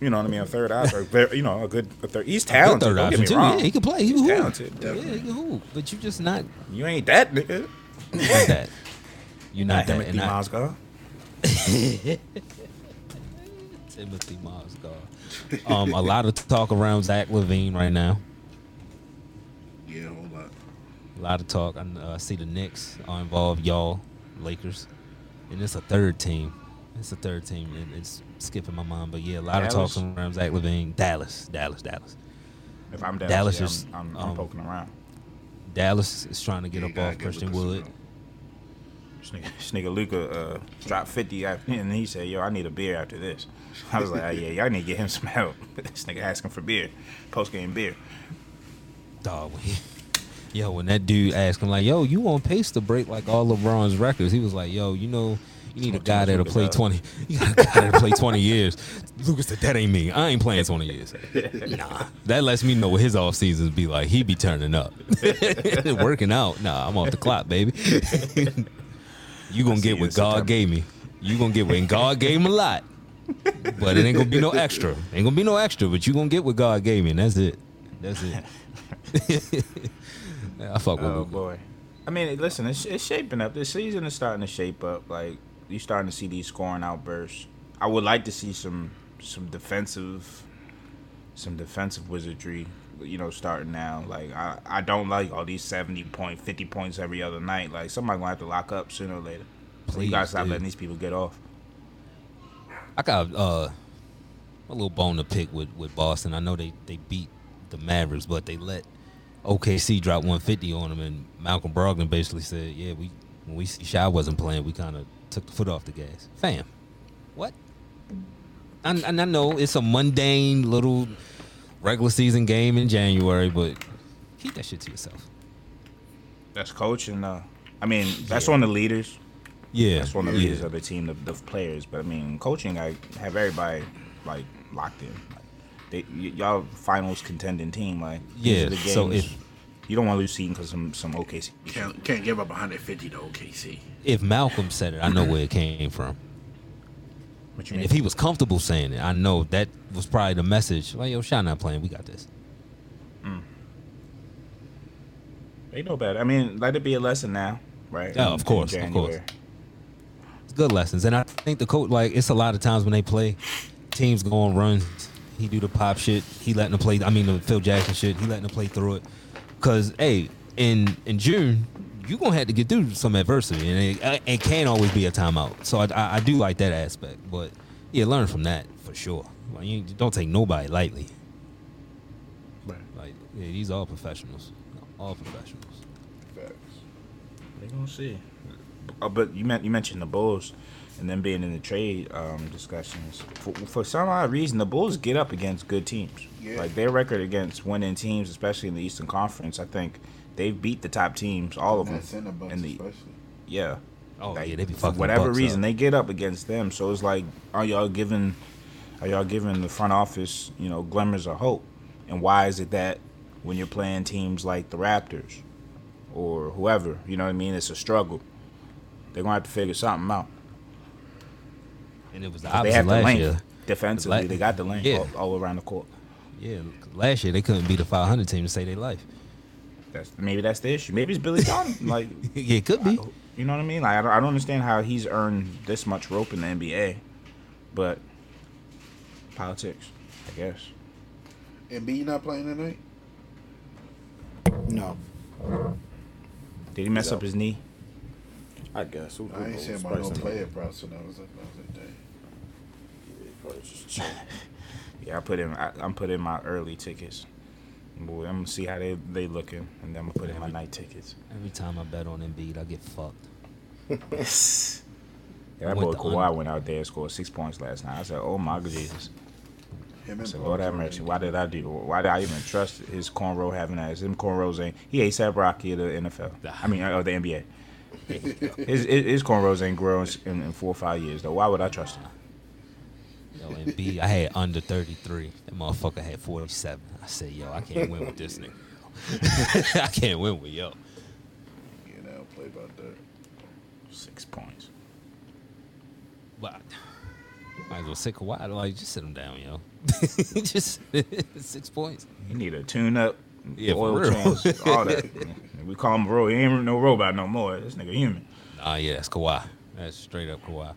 You know what I mean? A third option. You know, a good a third. He's talented. third don't get me too. wrong. Yeah, he can play. He He's can hoop. talented. Yeah, he can hoop. But you just not You ain't that nigga. not that. You're not, Not that. Timothy Mozgov. Timothy Mozgov. Um, a lot of talk around Zach LaVine right now. yeah, a whole lot. A lot of talk. I uh, see the Knicks are involved. Y'all, Lakers, and it's a third team. It's a third team. and it's skipping my mind, but yeah, a lot Dallas? of talk from around Zach LaVine. Dallas, Dallas, Dallas. If I'm Dallas Dallas, yeah, is, I'm, I'm, I'm um, poking around. Dallas is trying to get Yeah, up off Christian Wood. nigga, Luka uh, dropped 50 after, and he said, Yo, I need a beer after this. I was like, oh, Yeah, y'all need to get him some help. this nigga asking for beer, post game beer. Dog, when he, yo, when that dude asked him like, "Yo, you on pace to break like all LeBron's records?" He was like, "Yo, you know, You need a guy that'll play twenty. You got a guy that'll play twenty years. Lucas said that ain't me. I ain't playing twenty years. Nah, that lets me know what his off seasons be like. He be turning up, working out. Nah, I'm off the clock, baby. you gonna get what God gave me. You gonna get what God gave him a lot, but it ain't gonna be no extra. Ain't gonna be no extra, but you gonna get what God gave me, and that's it. That's it. I fuck with Oh Luka. boy. I mean, listen, it's, it's shaping up. The season is starting to shape up. Like you're starting to see these scoring outbursts. I would like to see some some defensive some defensive wizardry. You know, starting now. Like I, I don't like all these seventy point, fifty points every other night. Like somebody gonna have to lock up sooner or later. So you gotta stop dude. letting these people get off. I got uh, a little bone to pick with, with Boston. I know they, they beat the Mavericks, but they let OKC dropped 150 on them, and Malcolm Brogdon basically said, "Yeah, we when we see Shai wasn't playing, we kind of took the foot off the gas." Fam, what? And, and I know it's a mundane little regular season game in January, but keep that shit to yourself. That's coaching. Uh, I mean, that's Yeah. on the leaders. Yeah, That's one of the yeah. leaders of the team, the, the players. But I mean, coaching, I have everybody like locked in. Like, they, y- y'all finals contending team. Like, Yeah, are the so if- you don't want to lose season because some some OKC. Can't can't give up 150 to OKC. If Malcolm said it, I know where it came from. What you mean? if he was comfortable saying it, I know that was probably the message. Like, yo, Shai not playing. We got this. Mm. they know better. I mean, let it be a lesson now, right? Yeah, In- of in course, of course. It's good lessons. And I think the coach, like, it's a lot of times when they play, teams go on runs. He do the pop shit. He letting them play. I mean, the Phil Jackson shit. He letting them play through it. Cause hey, in in June, you gonna have to get through some adversity, and it, it can't always be a timeout. So I, I, I do like that aspect. But yeah, learn from that for sure. Like, you don't take nobody lightly. Right. Like yeah, these are all professionals. All professionals. Facts. They gonna see. Uh, but you meant you mentioned the Bulls and them being in the trade um, discussions. For, for some odd reason, the Bulls get up against good teams. Yeah. Like their record against winning teams, especially in the Eastern Conference, I think they've beat the top teams, all of them. Nets and the Bucks in the especially. yeah. Oh Like, yeah, they be fucking the whatever Bucks reason up. they get up against them. So it's like, are y'all giving, are y'all giving the front office, you know, glimmers of hope? And why is it that when you're playing teams like the Raptors or whoever, you know what I mean, it's a struggle. They're gonna have to figure something out. And it was the They opposite have the last length year. defensively. La- they got the length yeah. all, all around the court. Yeah, last year they couldn't beat a 500 team to save their life. That's maybe that's the issue. Maybe it's Billy Donovan. like, yeah, it could be. you know what I mean? Like, I don't, I don't understand how he's earned this much rope in the NBA, but politics, I guess. And B not playing tonight? No, Did he mess No. up his knee? I guess. Who, I ain't who seeing knows? my Probably no something. player prop, so that was a, that was a day. Probably just chill. Yeah, I put in. I, I'm putting my early tickets. Boy, I'm gonna see how they they looking, and then I'm gonna put in my night tickets. Every time I bet on Embiid, I get fucked. Yeah, that boy the Kawhi under. went out there and scored six points last night. I said, "Oh my Jesus!" Him I said, Paul "Lord have George. mercy. Why did I do? Why did I even trust his cornrow having ass? Him cornrows ain't. He ain't Sab Rocky of the NFL. I mean, of the NBA. His, his his cornrows ain't grown in, in four or five years though. Why would I trust him? Yo, Embiid, I had under 33. That motherfucker had 47. I said, yo, I can't win with this nigga. I can't win with yo. Yeah, now play about that. Six points. But might as well sit Kawhi. Like, just sit him down, yo. just six points. You need a tune up, Yeah, oil change, all that. we call him ro. He ain't no robot no more. This nigga human. Nah, yeah, that's Kawhi. That's straight up Kawhi.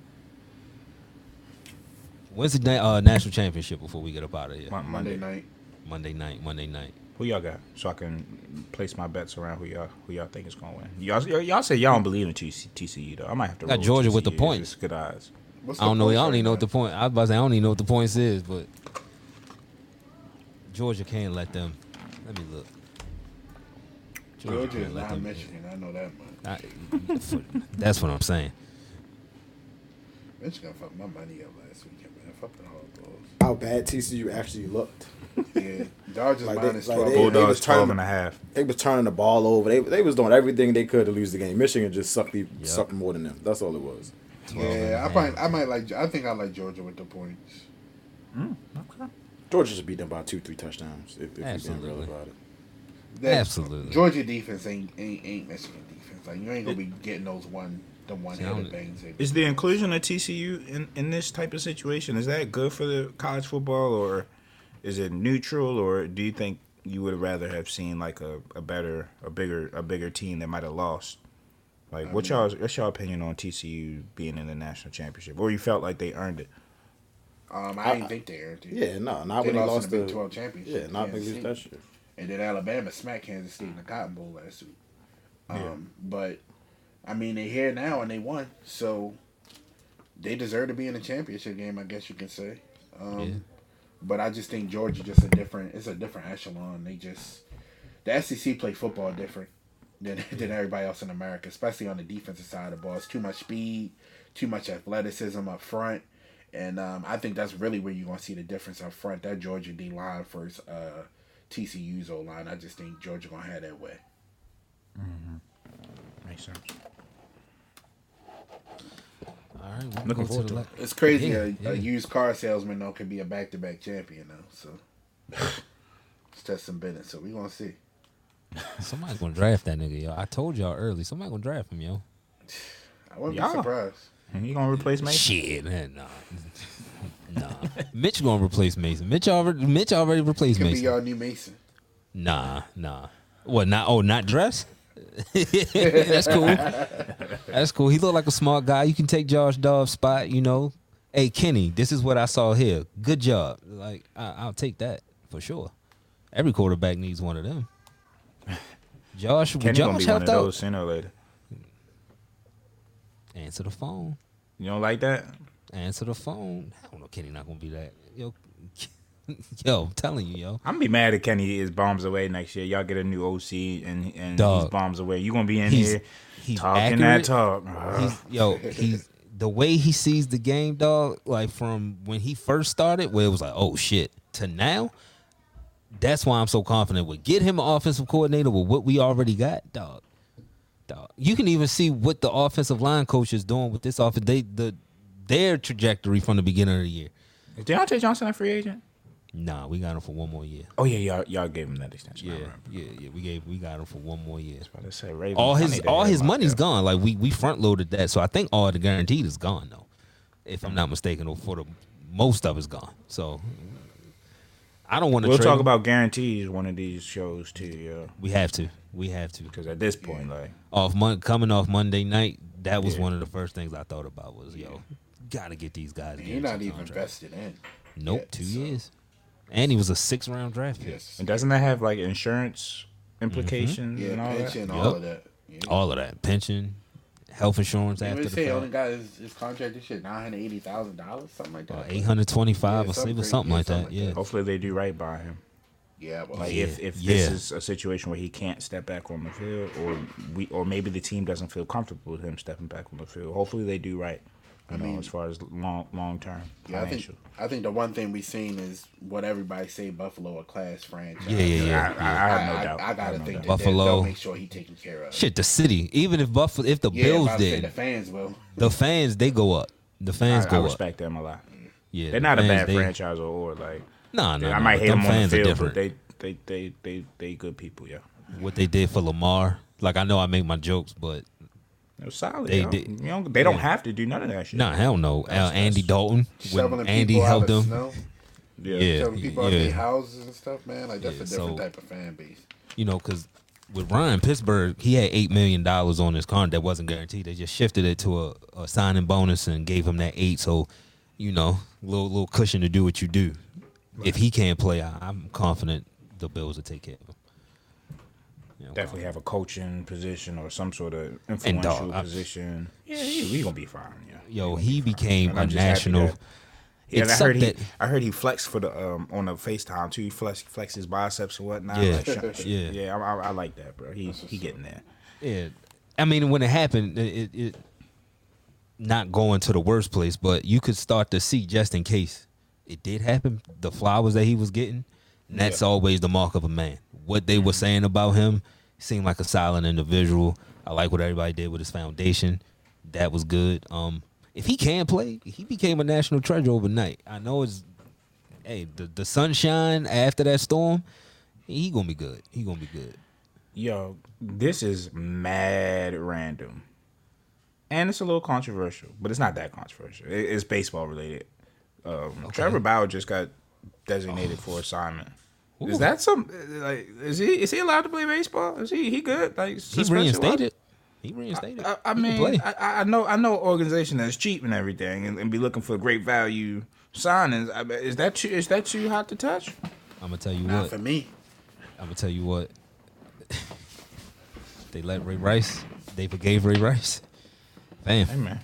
When's the na- uh, national championship before we get up out of here? Mon- Monday Monday. night. Monday night. Monday night. Who y'all got? So I can place my bets around who y'all who y'all think is gonna win. Y'all y'all y'all say y'all don't believe in TC, TCU though. I might have to Got roll Georgia with the TCU. points. It's good odds. What's I don't know. I points don't even know what the point. I was about to say I don't even know what the points is, but Georgia can't let them. Let me look. Georgia can't is let not them- Michigan. I know that much. I- that's what I'm saying. Michigan fucked my money up last weekend, man. Fuck the hard balls. How bad TCU actually looked. Yeah, Dodgers Like they- minus like 12. they- Bulldogs was 12 turning- and a half. They was turning the ball over. They they was doing everything they could to lose the game. Michigan just sucked the, sucked more than them. That's all it was. 12 and a Yeah, I half. probably, I might like. I think I like Georgia with the points. Mm, okay, Georgia just beat them by two, three touchdowns. If, if you're being Absolutely. real about it. That- Absolutely. Georgia defense ain't, ain't ain't Michigan defense. Like you ain't gonna be getting those one the one See, I bangs. they- Is the inclusion of TCU in, in this type of situation is that good for the college football or is it neutral or do you think you would rather have seen like a, a better a bigger a bigger team that might have lost? Like what y'all what's your opinion on TCU being in the national championship or you felt like they earned it? Um, I, I- didn't think they earned it. Yeah, no, not They when they lost lost the Big 12 championship. Yeah, not Kansas when they that shit. And then Alabama smacked Kansas State in the Cotton Bowl last week. Um, But I mean, they're here now and they won, so they deserve to be in the championship game. I guess you can say. Um, Yeah. But I just think Georgia just a different. It's a different echelon. They just the SEC play football different than than everybody else in America, especially on the defensive side of the ball. It's too much speed, too much athleticism up front. And um, I think that's really where you're gonna see the difference up front. That Georgia D line versus uh, TCU's O line. I just think Georgia gonna have that way. Makes sense. All right, we're Looking forward to la- It's crazy. Yeah, a, yeah. a used car salesman though could be a back to back champion though. So it's just some business. So we gonna see. Somebody's gonna draft that nigga, yo. I told y'all early. Somebody gonna draft him, yo. I wouldn't Yeah. be surprised. You gonna replace Mason? Shit, man, nah, nah. Mitch gonna replace Mason. Mitch already, Mitch already replaced Could be Mason. y'all new Mason. Nah, nah. What? Not? Oh, not dress. That's cool. That's cool. He looked like a smart guy. You can take Josh Dobbs' spot. You know. Hey Kenny, this is what I saw here. Good job. Like I, I'll take that for sure. Every quarterback needs one of them. Josh, Kenny gonna Josh be one of out. those sooner or later. Answer the phone. You don't like that? Answer the phone. I don't know. Kenny not gonna be that. Yo, yo, I'm telling you, yo. I'm gonna be mad if Kenny is bombs away next year. Y'all get a new OC and and he's bombs away. You gonna be in He's- here he's talking accurate. that talk. He's yo, he's the way he sees the game, dog. Like from when he first started, where it was like, oh shit, to now. That's why I'm so confident. With get him an offensive coordinator with what we already got, dog. Dog. You can even see what the offensive line coach is doing with this offense. They the their trajectory from the beginning of the year. Is Diontae Johnson a free agent? Nah, we got him for one more year. Oh yeah, y'all y'all gave him that extension. Yeah, yeah, yeah. We gave we got him for one more year. About to say Ravens all his all his money's there. gone. Like we we front loaded that, so I think all the guaranteed is gone though, if I'm not mistaken. Or for the most of it's gone. So I don't want to. We'll trade talk about guarantees one of these shows too. Yeah, We have to. We have to. because at this point, like Off mon- coming off Monday night, that was Yeah. one of the first things I thought about was yo, gotta get these guys. You're not even contracts. vested in. Nope, yet, two so- years, and he was a six round draft pick. Yes. and doesn't that have like insurance implications mm-hmm. Yeah, and all pension, that? all Yup. of that. Yeah. All of that pension, health insurance They after would the say he only fact. got his, his contract this shit nine hundred eighty thousand dollars, something like that. Eight hundred twenty five Yeah, or something something, crazy. something Yeah, like something that. like Yeah. Hopefully they do right by him. Yeah, well, Like Yeah. if if Yeah. this is a situation where he can't step back on the field, or we or maybe the team doesn't feel comfortable with him stepping back on the field. Hopefully they do right. You I know, mean- as far as long long term yeah, I think. I think the one thing we've seen is what everybody say Buffalo a class franchise. Yeah, yeah, yeah. I, I, I have no I, doubt. I, gotta have no think doubt. that Buffalo. they'll make sure he taken care of. Shit, the city. Even if Buffalo, if the yeah, Bills about did, the fans will. the fans they go up. The fans I, I go up. respect them a lot. Yeah, They're the not a bad they- franchise or, or like. Nah, nah, I might hate them them on the fans are field, but they they they they they good people. Yeah, what they did for Lamar. Like I know I make my jokes, but they're solid. They yo. did- You know, they don't yeah. have to do none of that shit. nah, hell no. Uh, Andy Dalton when Andy helped them. snow, Yeah. Yeah, shoveling people out yeah. their houses and stuff, man. Like that's Yeah, a different so- type of fan base. You know, because with Ryan Pittsburgh, he had eight million dollars on his contract that wasn't guaranteed. They just shifted it to a, a signing bonus and gave him that eight. So, you know, little little cushion to do what you do. If he can't play, I, I'm confident the Bills will take care of him. You know, Definitely have a coaching position or some sort of influential dog, I- position. Yeah, he, we gonna be fine. Yeah. Yo, he became And a I'm national. that- Yeah, It I heard he. that- I heard he flexed for the um on the FaceTime too. He flex flex his biceps and whatnot. Yeah, Like, sh- sh- yeah. yeah. I, I, I like that, bro. He he getting there. Yeah, I mean, when it happened, it, it, it not going to the worst place, but you could start to see just in case it did happen, the flowers that he was getting. And that's always the mark of a man. What they were saying about him seemed like a silent individual. I like what everybody did with his foundation. That was good. Um, if he can play, he became a national treasure overnight. I know it's hey the the sunshine after that storm. He gonna be good. He gonna be good. Yo, this is mad random. And it's a little controversial, but it's not that controversial. It- It's baseball related. Um, Trevor Bauer just got designated for assignment. Is that some like is he is he allowed to play baseball? Is he he good? Like He suspension-wise? reinstated. He reinstated. I, I He can mean, play. I, I know I know an organization that's cheap and everything, and, and be looking for great value signings. I, is that too, is that too hot to touch? I'm gonna tell you Not what. for me. I'm gonna tell you what. they let Ray Rice. They forgave Ray Rice. Bam. Hey man.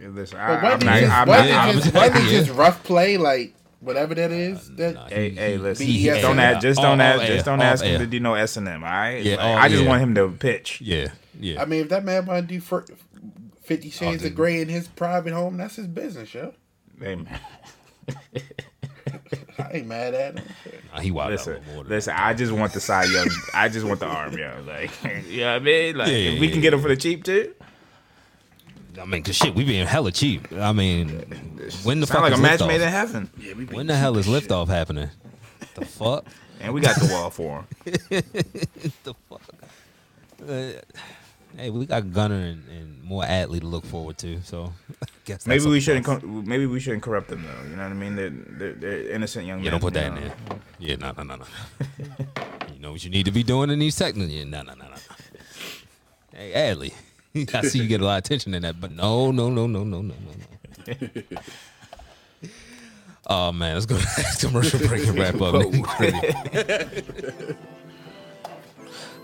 Yeah, listen, But I, I'm wasn't not, just, I'm wasn't not, it just, I'm- wasn't it yeah. just rough play, like whatever that is? That Hey, hey, listen. he- just don't he- ask, just don't off ask, air, just don't off ask him air. to do no S and M. All right. Yeah, Like, I just yeah. want him to pitch. Yeah. Yeah. I mean, if that man want to do for Fifty Shades dude. of Grey in his private home, that's his business, yo. Hey man, I ain't mad at him. Nah, he wild out a listen, little more listen. I just want the side Young. I just want the arm, yo. Like, you know what I mean? Like, Yeah, if we yeah, can get him for the cheap too. That. I mean, cause shit, we being hella cheap. I mean, when the Sound fuck like is a match liftoff? made in heaven. Yeah, we When the hell is liftoff happening? The fuck? And we got the wall for him. the fuck? Uh, hey, we got Gunnar and, and more Adley to look forward to. So, I guess that's Maybe a we shouldn't. plus. Co- maybe we shouldn't corrupt them though. You know what I mean? They're they're, they're innocent young men. Yeah, don't put you that in know? there. Yeah, no, no, no, no. you know what you need to be doing in these technical. Yeah, no, no, no, no. Hey, Adley, I see you get a lot of attention in that, but no, no, no, no, no, no, no, no. Oh man, let's go to the commercial break and wrap up.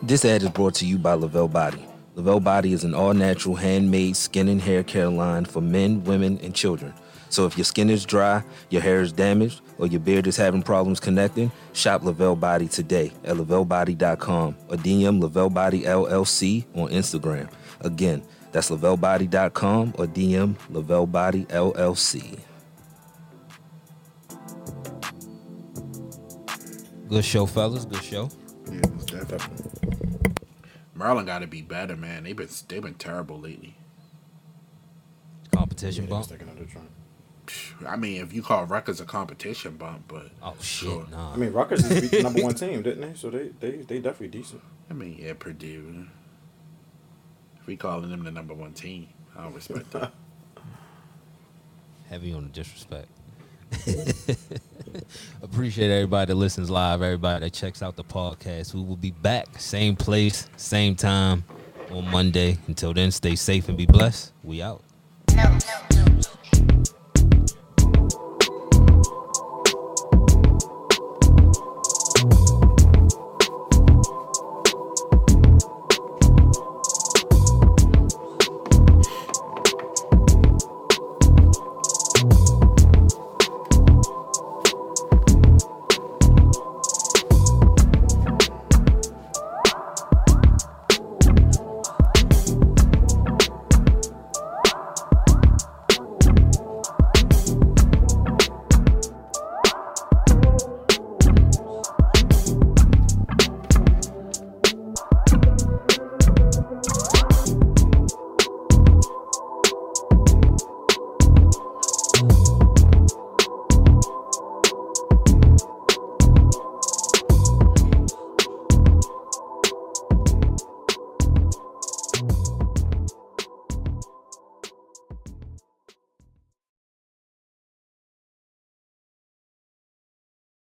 This ad is brought to you by Lavelle Body. Lavelle Body is an all natural handmade skin and hair care line for men, women, and children. So if your skin is dry, your hair is damaged, or your beard is having problems connecting, shop Lavelle Body today at lavellebody.com or DM Lavelle Body LLC on Instagram. Again, that's lavellebody.com or DM Lavelle Body LLC. Good show, fellas. Good show. Yeah, definitely. Maryland got to be better, man. They've been they've been terrible lately. Competition bump. I mean, if you call Rutgers a competition bump, but Oh shit, Sure. nah. I mean, Rutgers is the number one team, didn't they? So they they they definitely decent. I mean, yeah, Purdue. We calling them the number one team, I don't respect that. Heavy on the disrespect. Appreciate everybody that listens live, everybody that checks out the podcast. We will be back, same place, same time on Monday. Until then, stay safe and be blessed. We out. No, no, no.